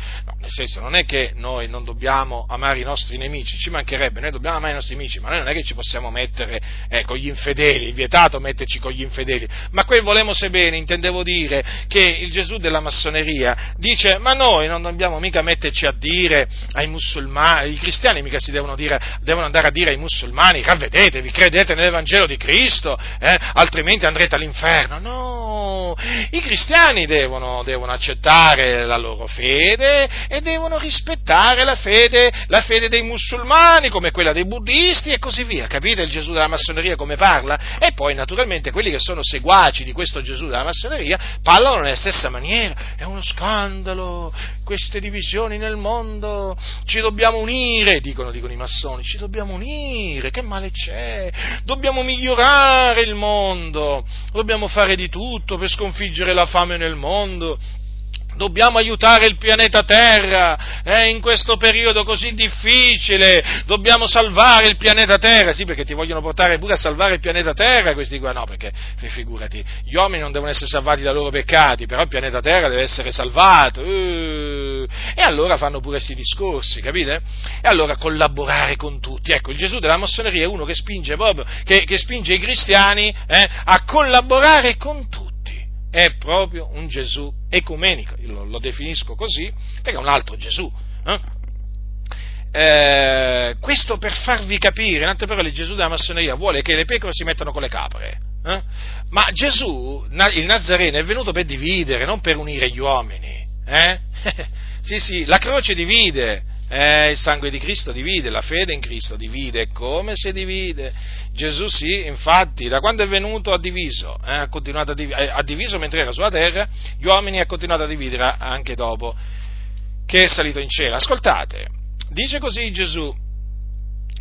Nel senso, non è che noi non dobbiamo amare i nostri nemici, ci mancherebbe, noi dobbiamo amare i nostri nemici, ma noi non è che ci possiamo mettere eh, con gli infedeli, è vietato metterci con gli infedeli. Ma quel volemo se bene, intendevo dire che il Gesù della massoneria dice, ma noi non dobbiamo mica metterci a dire ai musulmani, i cristiani mica si devono, dire, devono andare a dire ai musulmani ravvedetevi, credete nell'Evangelo di Cristo, eh, altrimenti andrete all'inferno. No, i cristiani devono, devono, accettare la loro fede e devono rispettare la fede, la fede dei musulmani come quella dei buddisti e così via. Capite il Gesù della massoneria come parla? E poi naturalmente quelli che sono seguaci di questo Gesù della massoneria parlano nella stessa maniera. È uno scandalo, queste divisioni nel mondo, ci dobbiamo unire, dicono, dicono i massoni, ci dobbiamo unire, che male c'è? Dobbiamo migliorare il mondo, dobbiamo fare di tutto per sconfiggere la fame nel mondo, dobbiamo aiutare il pianeta Terra eh, in questo periodo così difficile, dobbiamo salvare il pianeta Terra, sì perché ti vogliono portare pure a salvare il pianeta Terra questi qua, no perché figurati, gli uomini non devono essere salvati dai loro peccati, però il pianeta Terra deve essere salvato, uh, e allora fanno pure questi discorsi, capite? E allora collaborare con tutti, ecco il Gesù della massoneria è uno che spinge proprio, che, che spinge i cristiani eh, a collaborare con tutti è proprio un Gesù ecumenico, io lo, lo definisco così, perché è un altro Gesù, Eh? Eh, questo per farvi capire, in altre parole, Gesù della massoneria vuole che le pecore si mettano con le capre. Eh? Ma Gesù, il Nazareno, è venuto per dividere, non per unire gli uomini. Eh? sì, sì, la croce divide, eh, il sangue di Cristo divide, la fede in Cristo divide, come si divide? Gesù sì, infatti, da quando è venuto ha diviso, eh, ha, continuato a div- eh, ha diviso mentre era sulla terra, gli uomini ha continuato a dividere anche dopo che è salito in cielo. Ascoltate, dice così Gesù,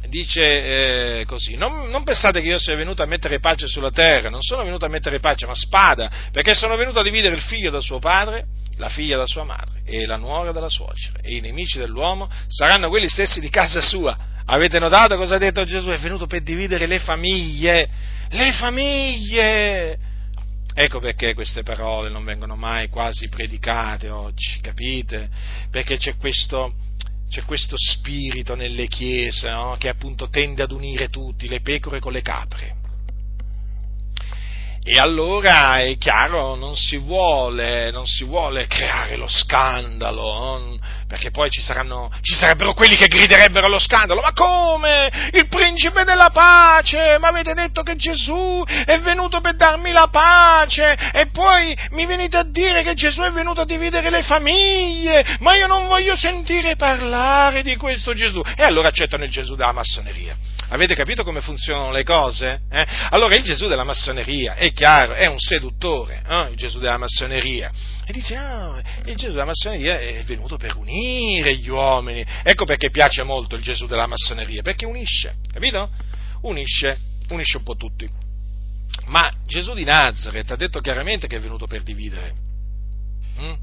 dice eh, così, non, non, pensate che io sia venuto a mettere pace sulla terra, non sono venuto a mettere pace, ma spada, perché sono venuto a dividere il figlio da suo padre, la figlia da sua madre e la nuora dalla suocera, e i nemici dell'uomo saranno quelli stessi di casa sua. Avete notato cosa ha detto Gesù? È venuto per dividere le famiglie, le famiglie! Ecco perché queste parole non vengono mai quasi predicate oggi, capite? Perché c'è questo, c'è questo spirito nelle chiese no? che appunto tende ad unire tutti, le pecore con le capre. E allora è chiaro, non si vuole, non si vuole creare lo scandalo, perché poi ci, saranno, ci sarebbero quelli che griderebbero allo scandalo, ma come? Il principe della pace, ma avete detto che Gesù è venuto per darmi la pace e poi mi venite a dire che Gesù è venuto a dividere le famiglie, ma io non voglio sentire parlare di questo Gesù. E allora accettano il Gesù della massoneria. Avete capito come funzionano le cose? Eh? Allora il Gesù della massoneria, è chiaro, è un seduttore, eh? il Gesù della massoneria. E dice, ah, il Gesù della massoneria è venuto per unire gli uomini. Ecco perché piace molto il Gesù della massoneria, perché unisce, capito? Unisce, unisce un po' tutti. Ma Gesù di Nazareth ha detto chiaramente che è venuto per dividere. Mm?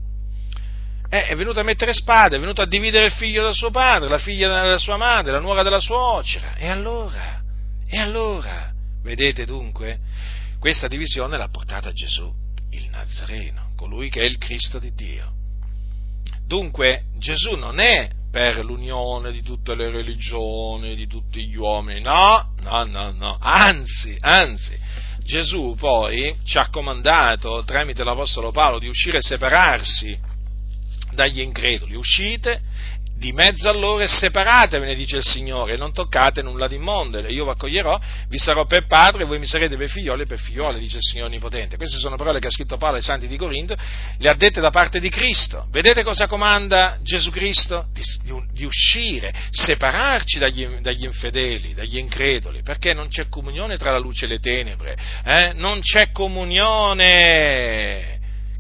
eh, è venuto a mettere spade, è venuto a dividere il figlio da suo padre, la figlia dalla sua madre, la nuora della suocera. E allora? E allora? Vedete dunque? Questa divisione l'ha portata Gesù, il Nazareno, colui che è il Cristo di Dio. Dunque Gesù non è per l'unione di tutte le religioni, di tutti gli uomini, no, no, no, no, anzi, anzi, Gesù poi ci ha comandato tramite l'Apostolo Paolo di uscire e separarsi dagli increduli, uscite di mezzo a loro e separatevene, dice il Signore, non toccate nulla di immondo, io vi accoglierò, vi sarò per padre, voi mi sarete per figlioli e per figliole, dice il Signore Onnipotente. Queste sono parole che ha scritto Paolo ai Santi di Corinto, le ha dette da parte di Cristo. Vedete cosa comanda Gesù Cristo? Di, di, di uscire, separarci dagli, dagli, infedeli, dagli increduli, perché non c'è comunione tra la luce e le tenebre, eh? non c'è comunione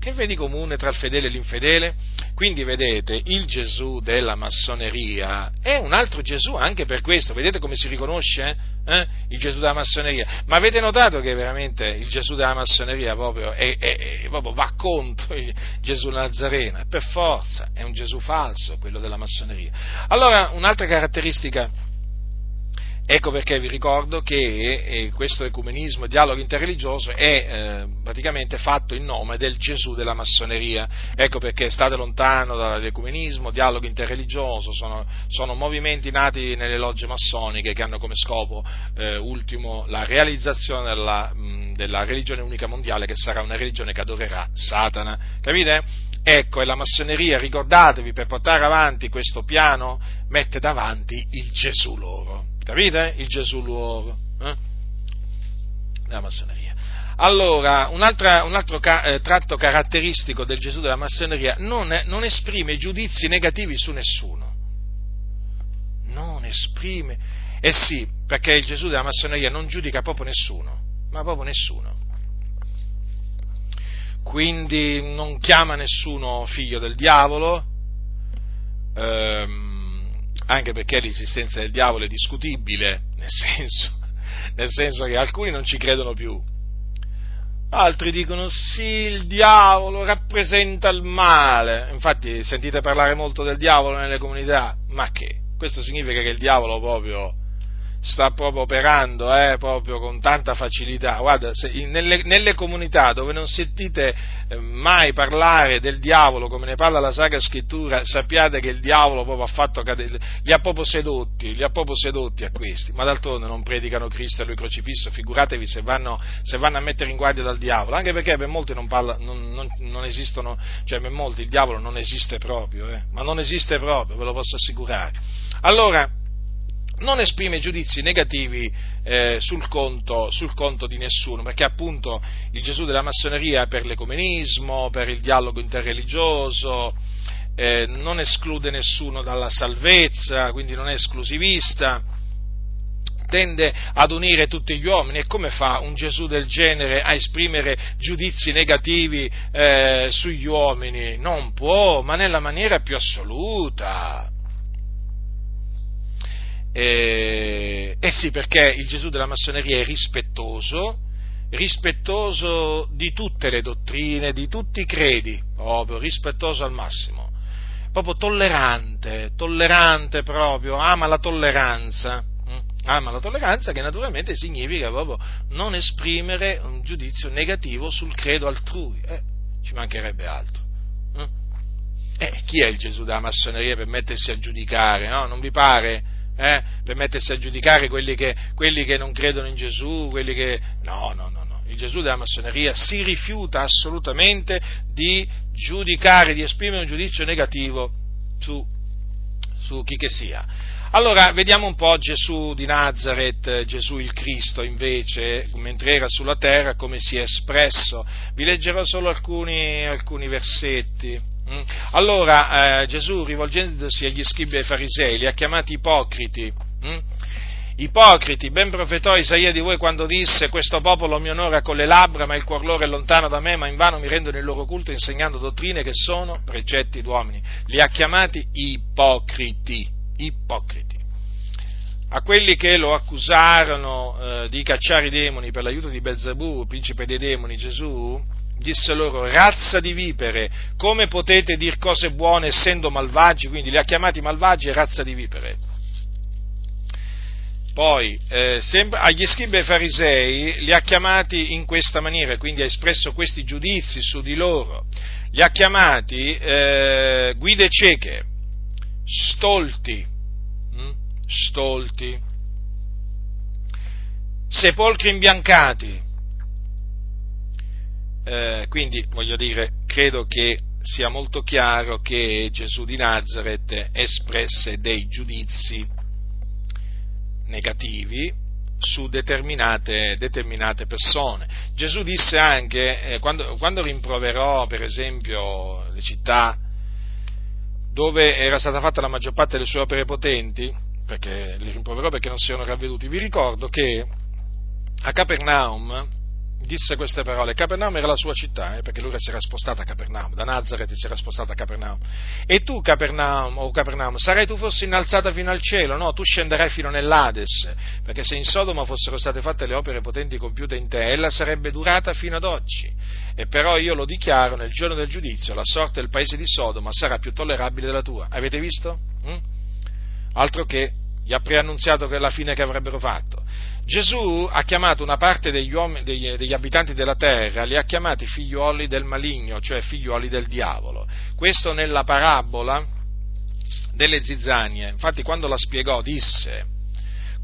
che vedi comune tra il fedele e l'infedele? Quindi vedete, il Gesù della massoneria è un altro Gesù anche per questo. Vedete come si riconosce eh? il Gesù della massoneria? Ma avete notato che veramente il Gesù della massoneria proprio, è, è, è, proprio va contro il Gesù Nazareno? Per forza, è un Gesù falso quello della massoneria. Allora, un'altra caratteristica Ecco perché vi ricordo che eh, questo ecumenismo, dialogo interreligioso è eh, praticamente fatto in nome del Gesù della massoneria. Ecco perché state lontano dall'ecumenismo, dialogo interreligioso, sono, sono movimenti nati nelle logge massoniche che hanno come scopo eh, ultimo la realizzazione della, della religione unica mondiale che sarà una religione che adorerà Satana. Capite? Ecco, e la massoneria, ricordatevi, per portare avanti questo piano, mette davanti il Gesù loro. Capite? Il Gesù loro. Eh? Della massoneria. Allora, un, un altro ca- eh, tratto caratteristico del Gesù della massoneria non, è, non esprime giudizi negativi su nessuno. Non esprime. Eh sì, perché il Gesù della massoneria non giudica proprio nessuno, ma proprio nessuno. Quindi non chiama nessuno figlio del diavolo, ehm, anche perché l'esistenza del diavolo è discutibile, nel senso, nel senso che alcuni non ci credono più, altri dicono sì, il diavolo rappresenta il male, infatti sentite parlare molto del diavolo nelle comunità, ma che? Questo significa che il diavolo proprio sta proprio operando eh, proprio con tanta facilità. Guarda, se, nelle, nelle, comunità dove non sentite eh, mai parlare del diavolo come ne parla la Sacra Scrittura, sappiate che il diavolo proprio ha fatto cadere, li ha proprio sedotti, li ha proprio sedotti a questi, ma d'altronde non predicano Cristo e lui crocifisso, figuratevi se vanno, se vanno, a mettere in guardia dal diavolo, anche perché per molti non, parla, non, non, non esistono, cioè per molti il diavolo non esiste proprio, eh, ma non esiste proprio, ve lo posso assicurare. Allora, non esprime giudizi negativi eh, sul, conto, sul, conto, di nessuno, perché appunto il Gesù della massoneria per l'ecumenismo, per il dialogo interreligioso, eh, non esclude nessuno dalla salvezza, quindi non è esclusivista, tende ad unire tutti gli uomini e come fa un Gesù del genere a esprimere giudizi negativi eh, sugli uomini? Non può, ma nella maniera più assoluta. Eh, eh sì, perché il Gesù della massoneria è rispettoso, rispettoso di tutte le dottrine, di tutti i credi, proprio rispettoso al massimo, proprio tollerante, tollerante proprio, ama la tolleranza, hm? ama la tolleranza che naturalmente significa proprio non esprimere un giudizio negativo sul credo altrui, eh, ci mancherebbe altro. Hm? Eh, chi è il Gesù della massoneria per mettersi a giudicare, no? Non vi pare? Eh, per mettersi a giudicare quelli che, quelli che non credono in Gesù, quelli che... No, no, no, no. Il Gesù della massoneria si rifiuta assolutamente di giudicare, di esprimere un giudizio negativo su, su chi che sia. Allora, vediamo un po' Gesù di Nazareth, Gesù il Cristo, invece, mentre era sulla terra, come si è espresso. Vi leggerò solo alcuni, alcuni versetti. Mm. Allora eh, Gesù, rivolgendosi agli scribi e ai farisei, li ha chiamati ipocriti. Mm? Ipocriti, ben profetò Isaia di voi quando disse questo popolo mi onora con le labbra, ma il cuor loro è lontano da me, ma invano mi rendono il loro culto insegnando dottrine che sono precetti d'uomini. Li ha chiamati ipocriti, ipocriti. A quelli che lo accusarono eh, di cacciare i demoni per l'aiuto di Belzebù, principe dei demoni, Gesù disse loro, razza di vipere, come potete dire cose buone essendo malvagi? Quindi li ha chiamati malvagi e razza di vipere. Poi, eh, sempre, agli scribi e farisei li ha chiamati in questa maniera, quindi ha espresso questi giudizi su di loro. Li ha chiamati eh, guide cieche, stolti, hm? stolti, sepolcri imbiancati, eh, quindi voglio dire, credo che sia molto chiaro che Gesù di Nazareth espresse dei giudizi negativi su determinate, determinate persone. Gesù disse anche, eh, quando, quando rimproverò per esempio le città dove era stata fatta la maggior parte delle sue opere potenti, perché li rimproverò perché non si erano ravveduti, vi ricordo che a Capernaum disse queste parole. Capernaum era la sua città, eh, perché lui si era spostato a Capernaum, da Nazareth si era spostato a Capernaum. E tu, Capernaum, o Capernaum, sarai tu fossi innalzata fino al cielo, no? Tu scenderai fino nell'Ades, perché se in Sodoma fossero state fatte le opere potenti compiute in te, ella sarebbe durata fino ad oggi. E però io lo dichiaro, nel giorno del giudizio, la sorte del paese di Sodoma sarà più tollerabile della tua. Avete visto? Mm? Altro che gli ha preannunziato che la fine che avrebbero fatto. Gesù ha chiamato una parte degli, uomini, degli, degli, abitanti della terra, li ha chiamati figlioli del maligno, cioè figlioli del diavolo. Questo nella parabola delle zizzanie. Infatti quando la spiegò disse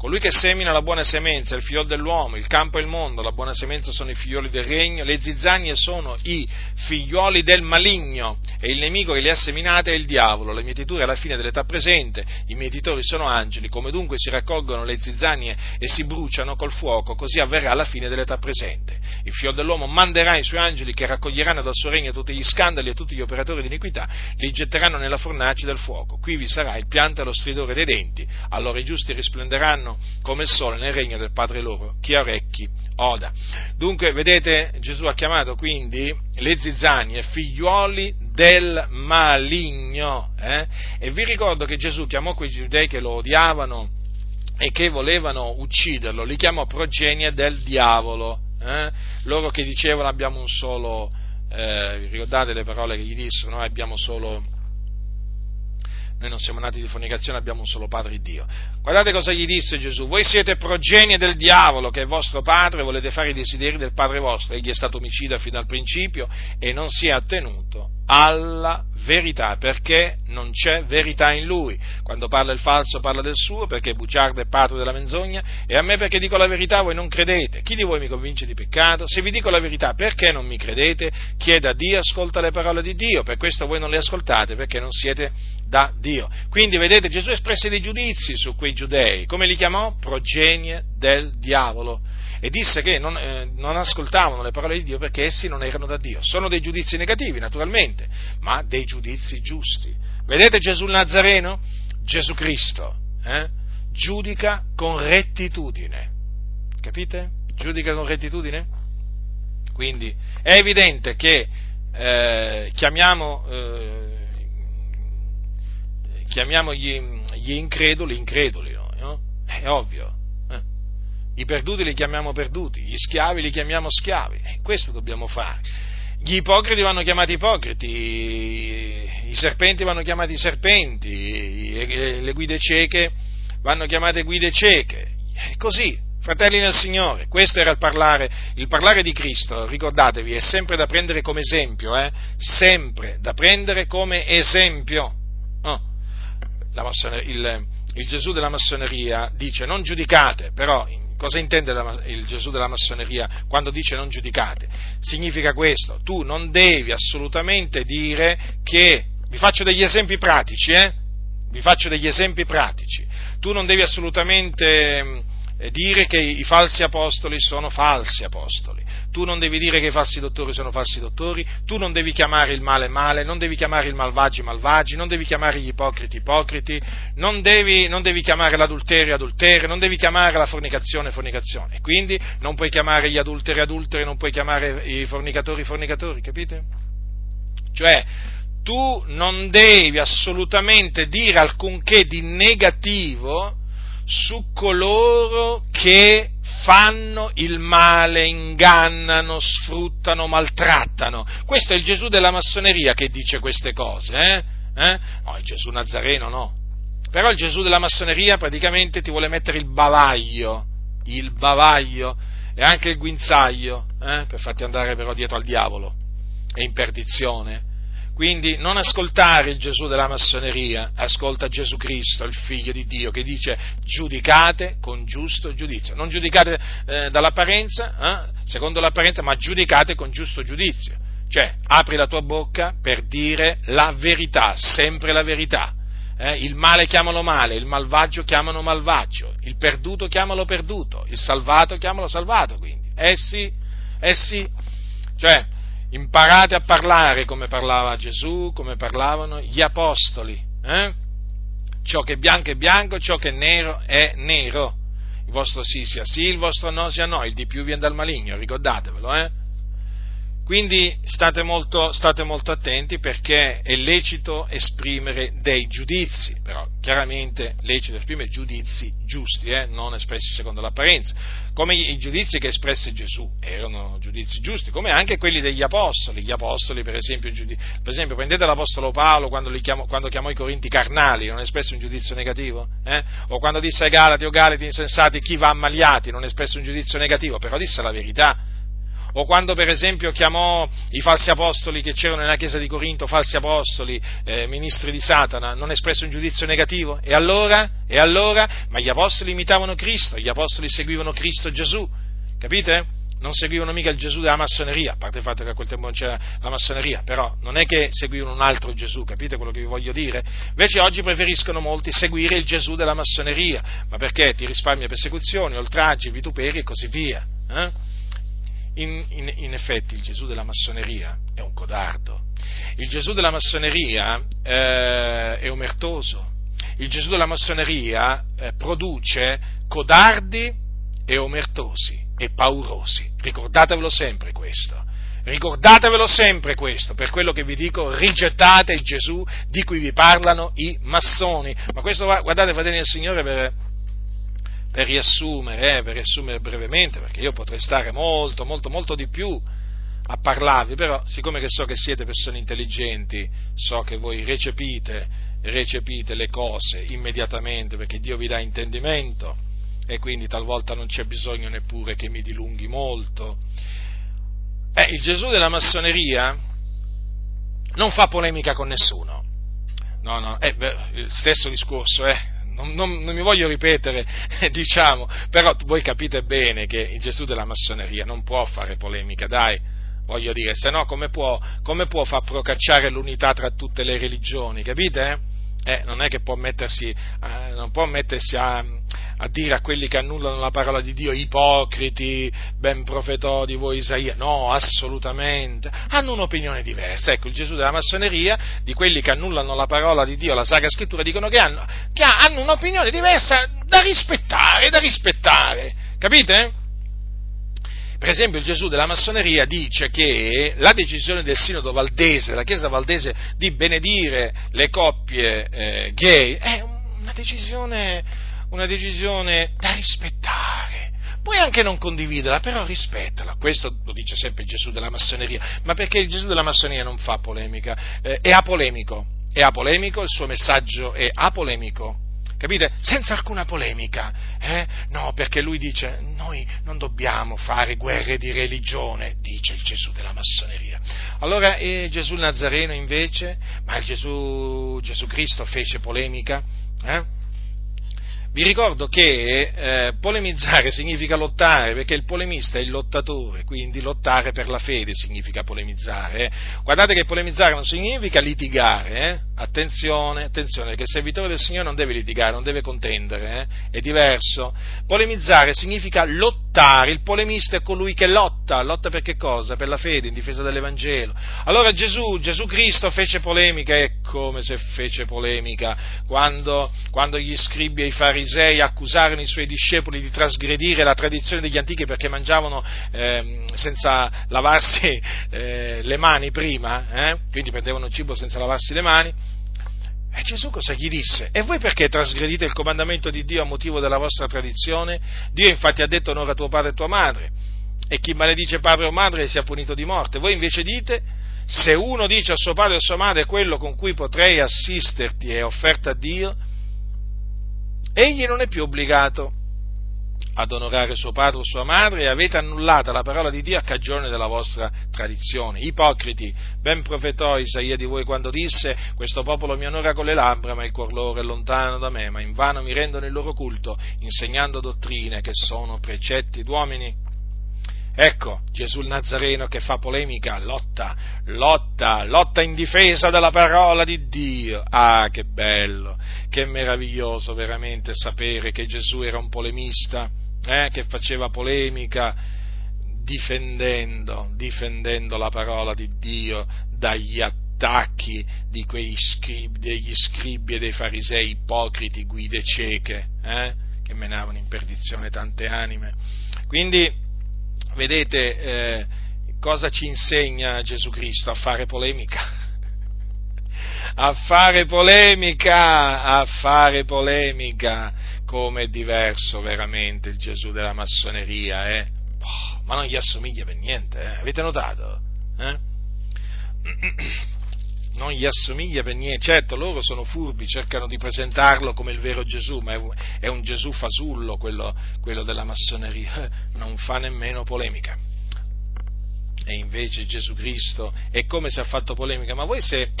Colui che semina la buona semenza è il figlio dell'uomo, il campo è il mondo, la buona semenza sono i figlioli del regno, le zizzagne sono i figlioli del maligno e il nemico che li ha seminate è il diavolo, la mietitura è la fine dell'età presente, i mietitori sono angeli, come dunque si raccolgono le zizzagne e si bruciano col fuoco, così avverrà alla fine dell'età presente. Il figlio dell'uomo manderà i suoi angeli che raccoglieranno dal suo regno tutti gli scandali e tutti gli operatori di iniquità, li getteranno nella fornace del fuoco, qui vi sarà il pianto e lo stridore dei denti, allora i giusti risplenderanno come il sole nel regno del Padre loro. Chi ha orecchi, oda. Dunque, vedete, Gesù ha chiamato quindi le zizzanie figliuoli del maligno. Eh? E vi ricordo che Gesù chiamò quei giudei che lo odiavano e che volevano ucciderlo, li chiamò progenie del diavolo. Eh? Loro che dicevano abbiamo un solo, eh, ricordate le parole che gli dissero, noi abbiamo solo Noi non siamo nati di fornicazione, abbiamo un solo Padre Dio. Guardate cosa gli disse Gesù. Voi siete progenie del diavolo, che è vostro padre, volete fare i desideri del padre vostro. Egli è stato omicida fino al principio e non si è attenuto alla verità, perché non c'è verità in lui. Quando parla il falso parla del suo, perché è bugiardo e padre della menzogna, e a me perché dico la verità voi non credete. Chi di voi mi convince di peccato? Se vi dico la verità, perché non mi credete? Chieda a Dio, ascolta le parole di Dio, per questo voi non le ascoltate, perché non siete da Dio. Quindi vedete, Gesù espresse dei giudizi su quei giudei, come li chiamò? Progenie del diavolo e disse che non, eh, non, ascoltavano le parole di Dio perché essi non erano da Dio. Sono dei giudizi negativi, naturalmente, ma dei giudizi giusti. Vedete Gesù il Nazareno? Gesù Cristo eh? giudica con rettitudine. Capite? Giudica con rettitudine? Quindi è evidente che eh, chiamiamo, eh, chiamiamo gli, gli, increduli increduli, no? È ovvio i perduti li chiamiamo perduti, gli schiavi li chiamiamo schiavi, questo dobbiamo fare. Gli ipocriti vanno chiamati ipocriti, i serpenti vanno chiamati serpenti, le guide cieche vanno chiamate guide cieche, è così, fratelli nel Signore, questo era il parlare, il parlare di Cristo, ricordatevi, è sempre da prendere come esempio, eh? sempre da prendere come esempio. Oh. Il, il Gesù della massoneria dice non giudicate, però Cosa intende il Gesù della massoneria quando dice non giudicate? Significa questo, tu non devi assolutamente dire che, vi faccio degli esempi pratici, eh? Vi faccio degli esempi pratici. Tu non devi assolutamente dire che i falsi apostoli sono falsi apostoli. Tu non devi dire che i falsi dottori sono falsi dottori, tu non devi chiamare il male male, non devi chiamare il malvagi malvagi, non devi chiamare gli ipocriti ipocriti, non devi, non devi chiamare l'adulterio adulterio, non devi chiamare la fornicazione fornicazione. Quindi non puoi chiamare gli adulteri adulteri, non puoi chiamare i fornicatori fornicatori, capite? Cioè, tu non devi assolutamente dire alcunché di negativo su coloro che fanno il male, ingannano, sfruttano, maltrattano. Questo è il Gesù della massoneria che dice queste cose, eh? eh? No, il Gesù Nazareno no. Però il Gesù della massoneria praticamente ti vuole mettere il bavaglio, il bavaglio e anche il guinzaglio, eh? per farti andare però dietro al diavolo e in perdizione. Quindi non ascoltare il Gesù della massoneria, ascolta Gesù Cristo, il Figlio di Dio, che dice giudicate con giusto giudizio. Non giudicate eh, dall'apparenza, eh, secondo l'apparenza, ma giudicate con giusto giudizio. Cioè, apri la tua bocca per dire la verità, sempre la verità. Eh, il male chiamalo male, il malvagio chiamalo malvagio, il perduto chiamalo perduto, il salvato chiamalo salvato, quindi. Eh sì, eh sì. Cioè, imparate a parlare come parlava Gesù, come parlavano gli apostoli. Eh? Ciò che è bianco è bianco, ciò che è nero è nero. Il vostro sì sia sì, il vostro no sia no, il di più viene dal maligno, ricordatevelo, eh? Quindi state molto, state molto, attenti perché è lecito esprimere dei giudizi, però chiaramente lecito esprimere giudizi giusti, eh, non espressi secondo l'apparenza, come i giudizi che espresse Gesù erano giudizi giusti, come anche quelli degli apostoli. Gli apostoli, per esempio, per esempio prendete l'apostolo Paolo quando, chiamò, quando, chiamò, i Corinti carnali, non espresse un giudizio negativo? Eh? O quando disse ai Galati o Galati insensati chi va ammaliati, non espresse un giudizio negativo, però disse la verità o quando per esempio chiamò i falsi apostoli che c'erano nella chiesa di Corinto, falsi apostoli, eh, ministri di Satana, non espresse un giudizio negativo? E allora? E allora? Ma gli apostoli imitavano Cristo, gli apostoli seguivano Cristo Gesù, capite? Non seguivano mica il Gesù della massoneria, a parte il fatto che a quel tempo non c'era la massoneria, però non è che seguivano un altro Gesù, capite quello che vi voglio dire? Invece oggi preferiscono molti seguire il Gesù della massoneria, ma perché ti risparmia persecuzioni, oltraggi, vituperi e così via. Eh? In, in, in, effetti il Gesù della massoneria è un codardo, il Gesù della massoneria eh, è omertoso, il Gesù della massoneria eh, produce codardi e omertosi e paurosi. Ricordatevelo sempre questo. Ricordatevelo sempre questo, per quello che vi dico, rigettate il Gesù di cui vi parlano i massoni. Ma questo, guardate, fratelli del Signore, per, per riassumere, eh, per riassumere brevemente, perché io potrei stare molto, molto, molto di più a parlarvi, però siccome che so che siete persone intelligenti, so che voi recepite recepite le cose immediatamente perché Dio vi dà intendimento e quindi talvolta non c'è bisogno neppure che mi dilunghi molto. Eh, il Gesù della massoneria non fa polemica con nessuno. No, no, eh, beh, il stesso discorso, eh, non, non, mi voglio ripetere, diciamo, però voi capite bene che il Gesù della massoneria non può fare polemica, dai, voglio dire, se no come può, come può far procacciare l'unità tra tutte le religioni, capite? Eh, non è che può mettersi, eh, non può mettersi a, a, dire a quelli che annullano la parola di Dio ipocriti, ben profetò di voi Isaia. No, assolutamente. Hanno un'opinione diversa. Ecco, il Gesù della massoneria, di quelli che annullano la parola di Dio, la Sacra Scrittura, dicono che hanno, che hanno un'opinione diversa da rispettare, da rispettare. Capite? Per esempio il Gesù della massoneria dice che la decisione del Sinodo Valdese, della Chiesa Valdese, di benedire le coppie eh, gay è una decisione, una decisione da rispettare. Puoi anche non condividerla, però rispettala. Questo lo dice sempre il Gesù della massoneria. Ma perché il Gesù della massoneria non fa polemica? Eh, è apolemico. È apolemico, il suo messaggio è apolemico capite? Senza alcuna polemica, eh? no, perché lui dice noi non dobbiamo fare guerre di religione, dice il Gesù della massoneria. Allora eh, Gesù Nazareno invece, ma il Gesù, Gesù Cristo fece polemica, eh? Vi ricordo che eh, polemizzare significa lottare, perché il polemista è il lottatore, quindi lottare per la fede significa polemizzare. Eh. Guardate che polemizzare non significa litigare, eh. attenzione, attenzione, perché il servitore del Signore non deve litigare, non deve contendere, eh. è diverso. Polemizzare significa lottare, il polemista è colui che lotta, lotta per che cosa? Per la fede, in difesa dell'Evangelo. Allora Gesù, Gesù Cristo fece polemica, e come se fece polemica quando, quando gli scribi e i farisei farisei accusarono i suoi discepoli di trasgredire la tradizione degli antichi perché mangiavano eh, senza lavarsi eh, le mani prima, eh? quindi prendevano il cibo senza lavarsi le mani. E Gesù cosa gli disse? E voi perché trasgredite il comandamento di Dio a motivo della vostra tradizione? Dio infatti ha detto onora tuo padre e tua madre, e chi maledice padre o madre sia punito di morte. Voi invece dite, se uno dice a suo padre o a sua madre quello con cui potrei assisterti è offerta a Dio, egli non è più obbligato ad onorare suo padre o sua madre e avete annullata la parola di Dio a cagione della vostra tradizione. Ipocriti, ben profetò Isaia di voi quando disse questo popolo mi onora con le labbra ma il cuor loro è lontano da me, ma invano mi rendono il loro culto insegnando dottrine che sono precetti d'uomini Ecco, Gesù il Nazareno che fa polemica, lotta, lotta, lotta in difesa della parola di Dio. Ah, che bello, che meraviglioso veramente sapere che Gesù era un polemista, eh, che faceva polemica difendendo, difendendo la parola di Dio dagli attacchi di quei scribi, degli scribi e dei farisei ipocriti, guide cieche, eh, che menavano in perdizione tante anime. Quindi, vedete eh, cosa ci insegna Gesù Cristo? A fare polemica. A fare polemica, a fare polemica, come è diverso veramente il Gesù della massoneria, eh? oh, ma non gli assomiglia per niente, eh? avete notato? Eh? non gli assomiglia per niente. Certo, loro sono furbi, cercano di presentarlo come il vero Gesù, ma è un Gesù fasullo quello, quello della massoneria, non fa nemmeno polemica. E invece Gesù Cristo è come se ha fatto polemica, ma voi se,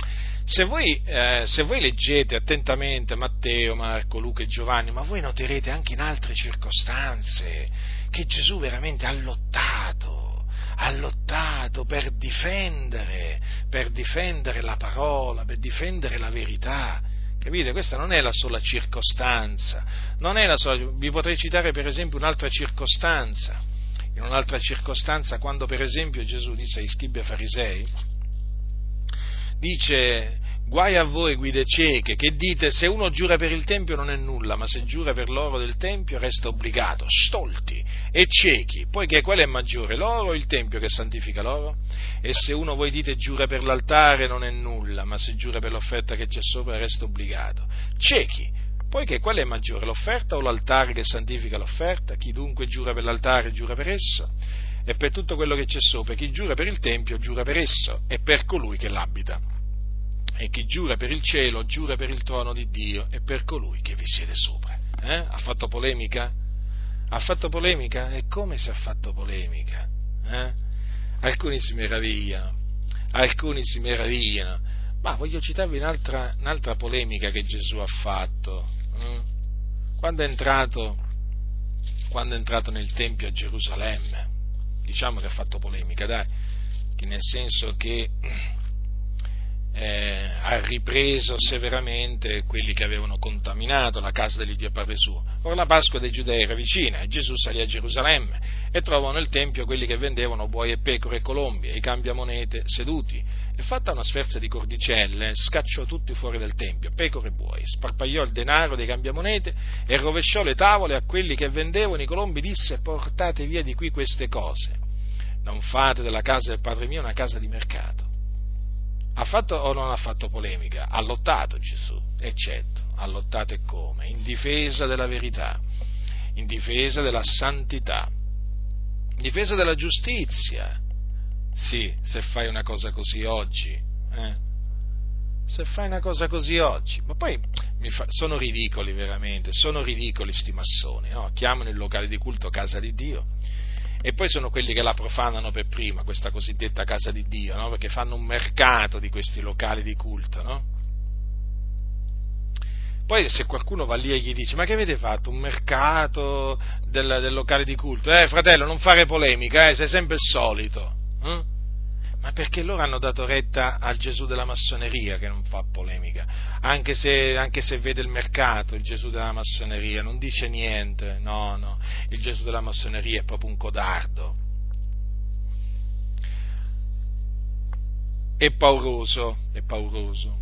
se, voi, eh, se voi leggete attentamente Matteo, Marco, Luca e Giovanni, ma voi noterete anche in altre circostanze che Gesù veramente ha lottato ha lottato per difendere, per difendere la parola, per difendere la verità. Capite? Questa non è la sola circostanza, la sola, vi potrei citare per esempio un'altra circostanza, in un'altra circostanza quando per esempio Gesù disse ai scribi e farisei, dice Guai a voi guide cieche che dite se uno giura per il Tempio non è nulla, ma se giura per l'oro del Tempio resta obbligato, stolti e ciechi, poiché qual è maggiore, l'oro o il Tempio che santifica l'oro? E se uno voi dite giura per l'altare non è nulla, ma se giura per l'offerta che c'è sopra resta obbligato, ciechi, poiché qual è maggiore, l'offerta o l'altare che santifica l'offerta? Chi dunque giura per l'altare giura per esso e per tutto quello che c'è sopra, chi giura per il Tempio giura per esso e per colui che l'abita. E chi giura per il cielo, giura per il trono di Dio e per colui che vi siede sopra. Eh? Ha fatto polemica? Ha fatto polemica? E come si è fatto polemica? Eh? Alcuni si meravigliano, alcuni si meravigliano, ma voglio citarvi un'altra, un'altra polemica che Gesù ha fatto. Eh? Quando, è entrato, quando è entrato nel Tempio a Gerusalemme, diciamo che ha fatto polemica, dai, nel senso che eh, ha ripreso severamente quelli che avevano contaminato la casa dell'Iddio Padre suo. Ora la Pasqua dei Giudei era vicina e Gesù salì a Gerusalemme e trovò nel Tempio quelli che vendevano buoi e pecore e colombi e i cambiamonete seduti. E fatta una sferza di cordicelle scacciò tutti fuori del Tempio, pecore e buoi, sparpagliò il denaro dei cambiamonete e rovesciò le tavole a quelli che vendevano i colombi, disse portate via di qui queste cose, non fate della casa del Padre mio una casa di mercato ha fatto o non ha fatto polemica? Ha lottato Gesù, e certo, ha lottato e come? In difesa della verità, in difesa della santità, in difesa della giustizia. Sì, se fai una cosa così oggi, eh? se fai una cosa così oggi, ma poi fa, sono ridicoli veramente, sono ridicoli sti massoni, no? chiamano il locale di culto casa di Dio e poi sono quelli che la profanano per prima, questa cosiddetta casa di Dio, no? perché fanno un mercato di questi locali di culto. No? Poi se qualcuno va lì e gli dice ma che avete fatto? Un mercato del, del locale di culto? Eh fratello, non fare polemica, eh, sei sempre il solito. Eh? Ma perché loro hanno dato retta al Gesù della massoneria che non fa polemica, anche se, anche se, vede il mercato, il Gesù della massoneria, non dice niente, no, no, il Gesù della massoneria è proprio un codardo. È pauroso, è pauroso,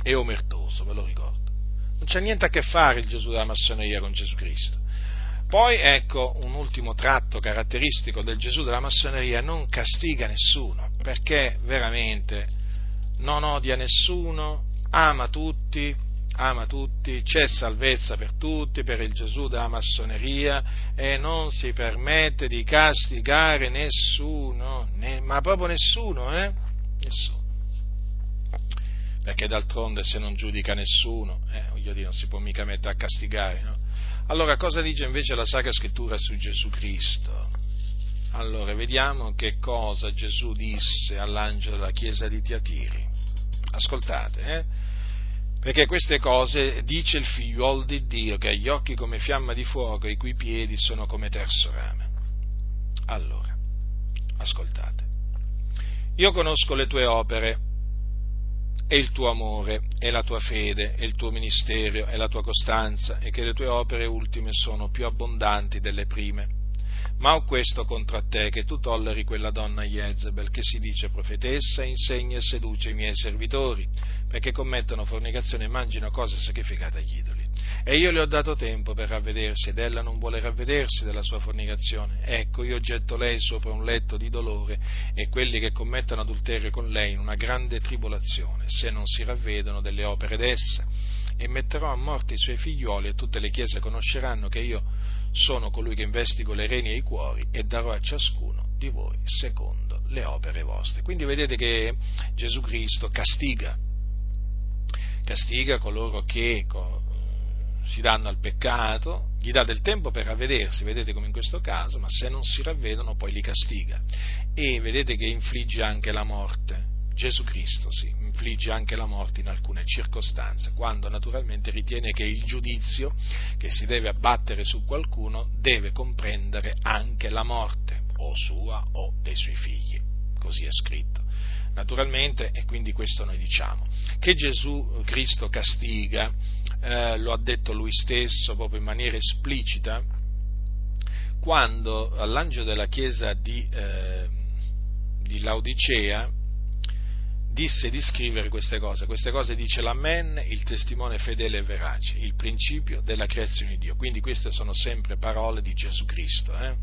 è omertoso, ve lo ricordo. Non c'è niente a che fare il Gesù della massoneria con Gesù Cristo. Poi ecco un ultimo tratto caratteristico del Gesù della massoneria, non castiga nessuno, perché veramente non odia nessuno, ama tutti, ama tutti, c'è salvezza per tutti, per il Gesù della massoneria e non si permette di castigare nessuno, né, ma proprio nessuno, eh? Nessuno. Perché d'altronde se non giudica nessuno, eh, voglio dire, non si può mica mettere a castigare, no? Allora, cosa dice invece la Sacra Scrittura su Gesù Cristo? Allora, vediamo che cosa Gesù disse all'angelo della chiesa di Tiatiri. Ascoltate, eh? Perché queste cose dice il figliuolo di Dio, che ha gli occhi come fiamma di fuoco e i cui piedi sono come terzo rame. Allora, ascoltate. Io conosco le tue opere e il tuo amore, e la tua fede, e il tuo ministero, e la tua costanza, e che le tue opere ultime sono più abbondanti delle prime. Ma ho questo contro te, che tu tolleri quella donna Jezebel, che si dice profetessa, insegna e seduce i miei servitori, perché commettono fornicazione e mangino cose sacrificate agli idoli. E io le ho dato tempo per ravvedersi ed ella non vuole ravvedersi della sua fornicazione. Ecco, io getto lei sopra un letto di dolore e quelli che commettono adulterio con lei in una grande tribolazione, se non si ravvedono delle opere d'essa. E metterò a morte i suoi figlioli e tutte le chiese conosceranno che io sono colui che investigo le reni e i cuori e darò a ciascuno di voi secondo le opere vostre. Quindi vedete che Gesù Cristo castiga, castiga coloro che si danno al peccato, gli dà del tempo per ravvedersi, vedete come in questo caso, ma se non si ravvedono poi li castiga. E vedete che infligge anche la morte. Gesù Cristo sì, infligge anche la morte in alcune circostanze, quando naturalmente ritiene che il giudizio che si deve abbattere su qualcuno deve comprendere anche la morte, o sua o dei suoi figli. Così è scritto. Naturalmente, e quindi questo noi diciamo, che Gesù Cristo castiga eh, lo ha detto lui stesso proprio in maniera esplicita, quando all'angelo della chiesa di, eh, di Laodicea disse di scrivere queste cose. Queste cose dice l'Amen, il testimone fedele e verace, il principio della creazione di Dio. Quindi queste sono sempre parole di Gesù Cristo. Eh?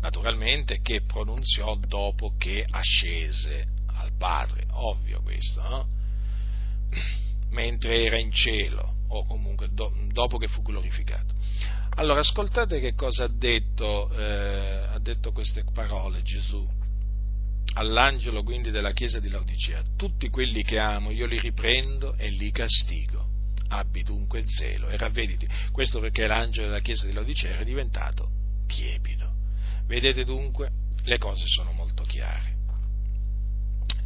Naturalmente che pronunziò dopo che ascese al Padre, ovvio questo, no? Mentre era in cielo o comunque do, dopo che fu glorificato. Allora ascoltate che cosa ha detto, eh, ha detto queste parole Gesù. all'angelo quindi della chiesa di Laodicea, tutti quelli che amo io li riprendo e li castigo. Abbi dunque zelo e ravvediti. Questo perché l'angelo della chiesa di Laodicea è diventato tiepido. Vedete dunque, le cose sono molto chiare.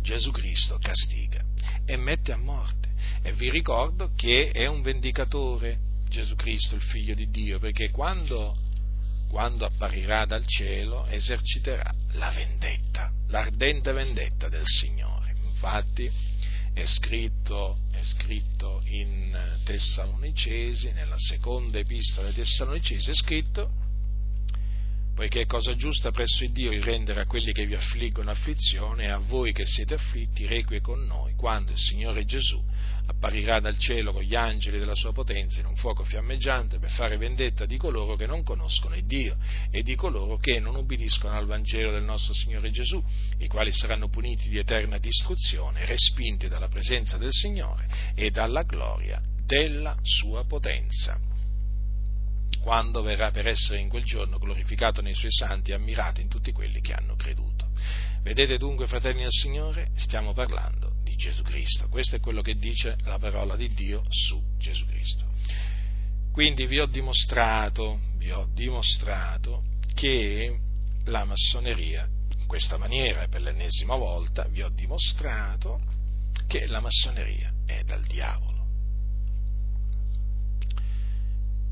Gesù Cristo castiga e mette a morte. E vi ricordo che è un vendicatore, Gesù Cristo, il figlio di Dio, perché quando, quando apparirà dal cielo eserciterà la vendetta, l'ardente vendetta del Signore. Infatti è scritto, è scritto in Tessalonicesi, nella seconda epistola ai Tessalonicesi, è scritto poiché è cosa giusta presso il Dio il rendere a quelli che vi affliggono afflizione e a voi che siete afflitti requie con noi, quando il Signore Gesù apparirà dal cielo con gli angeli della sua potenza in un fuoco fiammeggiante per fare vendetta di coloro che non conoscono il Dio e di coloro che non ubbidiscono al Vangelo del nostro Signore Gesù, i quali saranno puniti di eterna distruzione, respinti dalla presenza del Signore e dalla gloria della sua potenza quando verrà per essere in quel giorno glorificato nei suoi santi e ammirato in tutti quelli che hanno creduto. Vedete dunque, fratelli del Signore, stiamo parlando di Gesù Cristo. Questo è quello che dice la parola di Dio su Gesù Cristo. Quindi vi ho dimostrato, vi ho dimostrato che la massoneria, in questa maniera e per l'ennesima volta, vi ho dimostrato che la massoneria è dal diavolo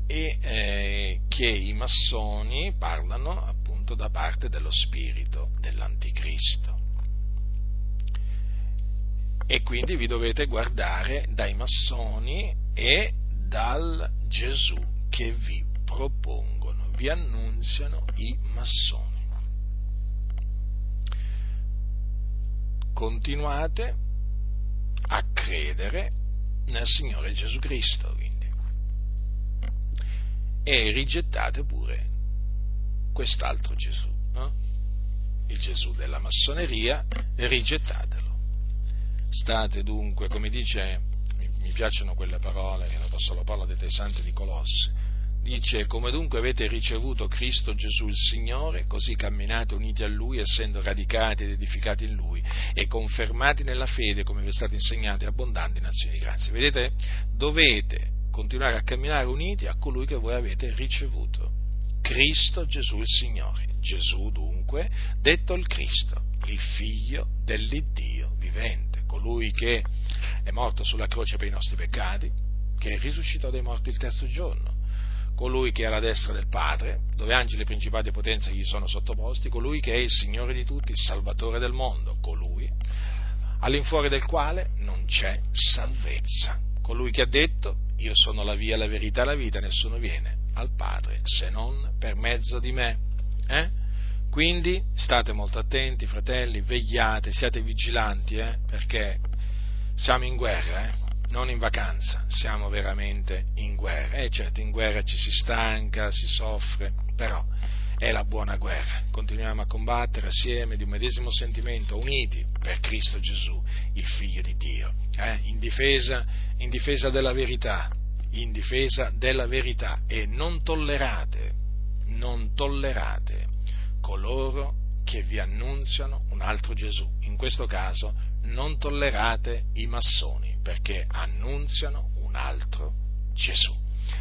e eh, che i massoni parlano appunto da parte dello spirito dell'anticristo. E quindi vi dovete guardare dai massoni e dal Gesù che vi propongono, vi annunziano i massoni. Continuate a credere nel Signore Gesù Cristo e rigettate pure quest'altro Gesù, no? il Gesù della massoneria, rigettatelo. State dunque, come dice, mi piacciono quelle parole che l'Apostolo Paolo ha dette ai santi di Colosse, dice come dunque avete ricevuto Cristo Gesù il Signore, così camminate uniti a Lui, essendo radicati ed edificati in Lui e confermati nella fede come vi è stato insegnato e abbondanti in azioni di grazia. Vedete? Dovete continuare a camminare uniti a colui che voi avete ricevuto. Cristo Gesù il Signore. Gesù dunque, detto il Cristo, il figlio dell'Iddio vivente, colui che è morto sulla croce per i nostri peccati, che è risuscitato dai morti il terzo giorno, colui che è alla destra del Padre, dove angeli, principati e potenze gli sono sottoposti, colui che è il Signore di tutti, il Salvatore del mondo, colui all'infuori del quale non c'è salvezza, colui che ha detto io sono la via, la verità la vita, nessuno viene al Padre se non per mezzo di me. Eh? Quindi state molto attenti, fratelli, vegliate, siate vigilanti, eh? perché siamo in guerra, eh? non in vacanza, siamo veramente in guerra. E eh, certo, in guerra ci si stanca, si soffre, però è la buona guerra. Continuiamo a combattere assieme di un medesimo sentimento, uniti per Cristo Gesù, il Figlio di Dio, eh? in, difesa, in difesa della verità, in difesa della verità e non tollerate, non tollerate coloro che vi annunziano un altro Gesù. In questo caso non tollerate i massoni perché annunziano un altro Gesù.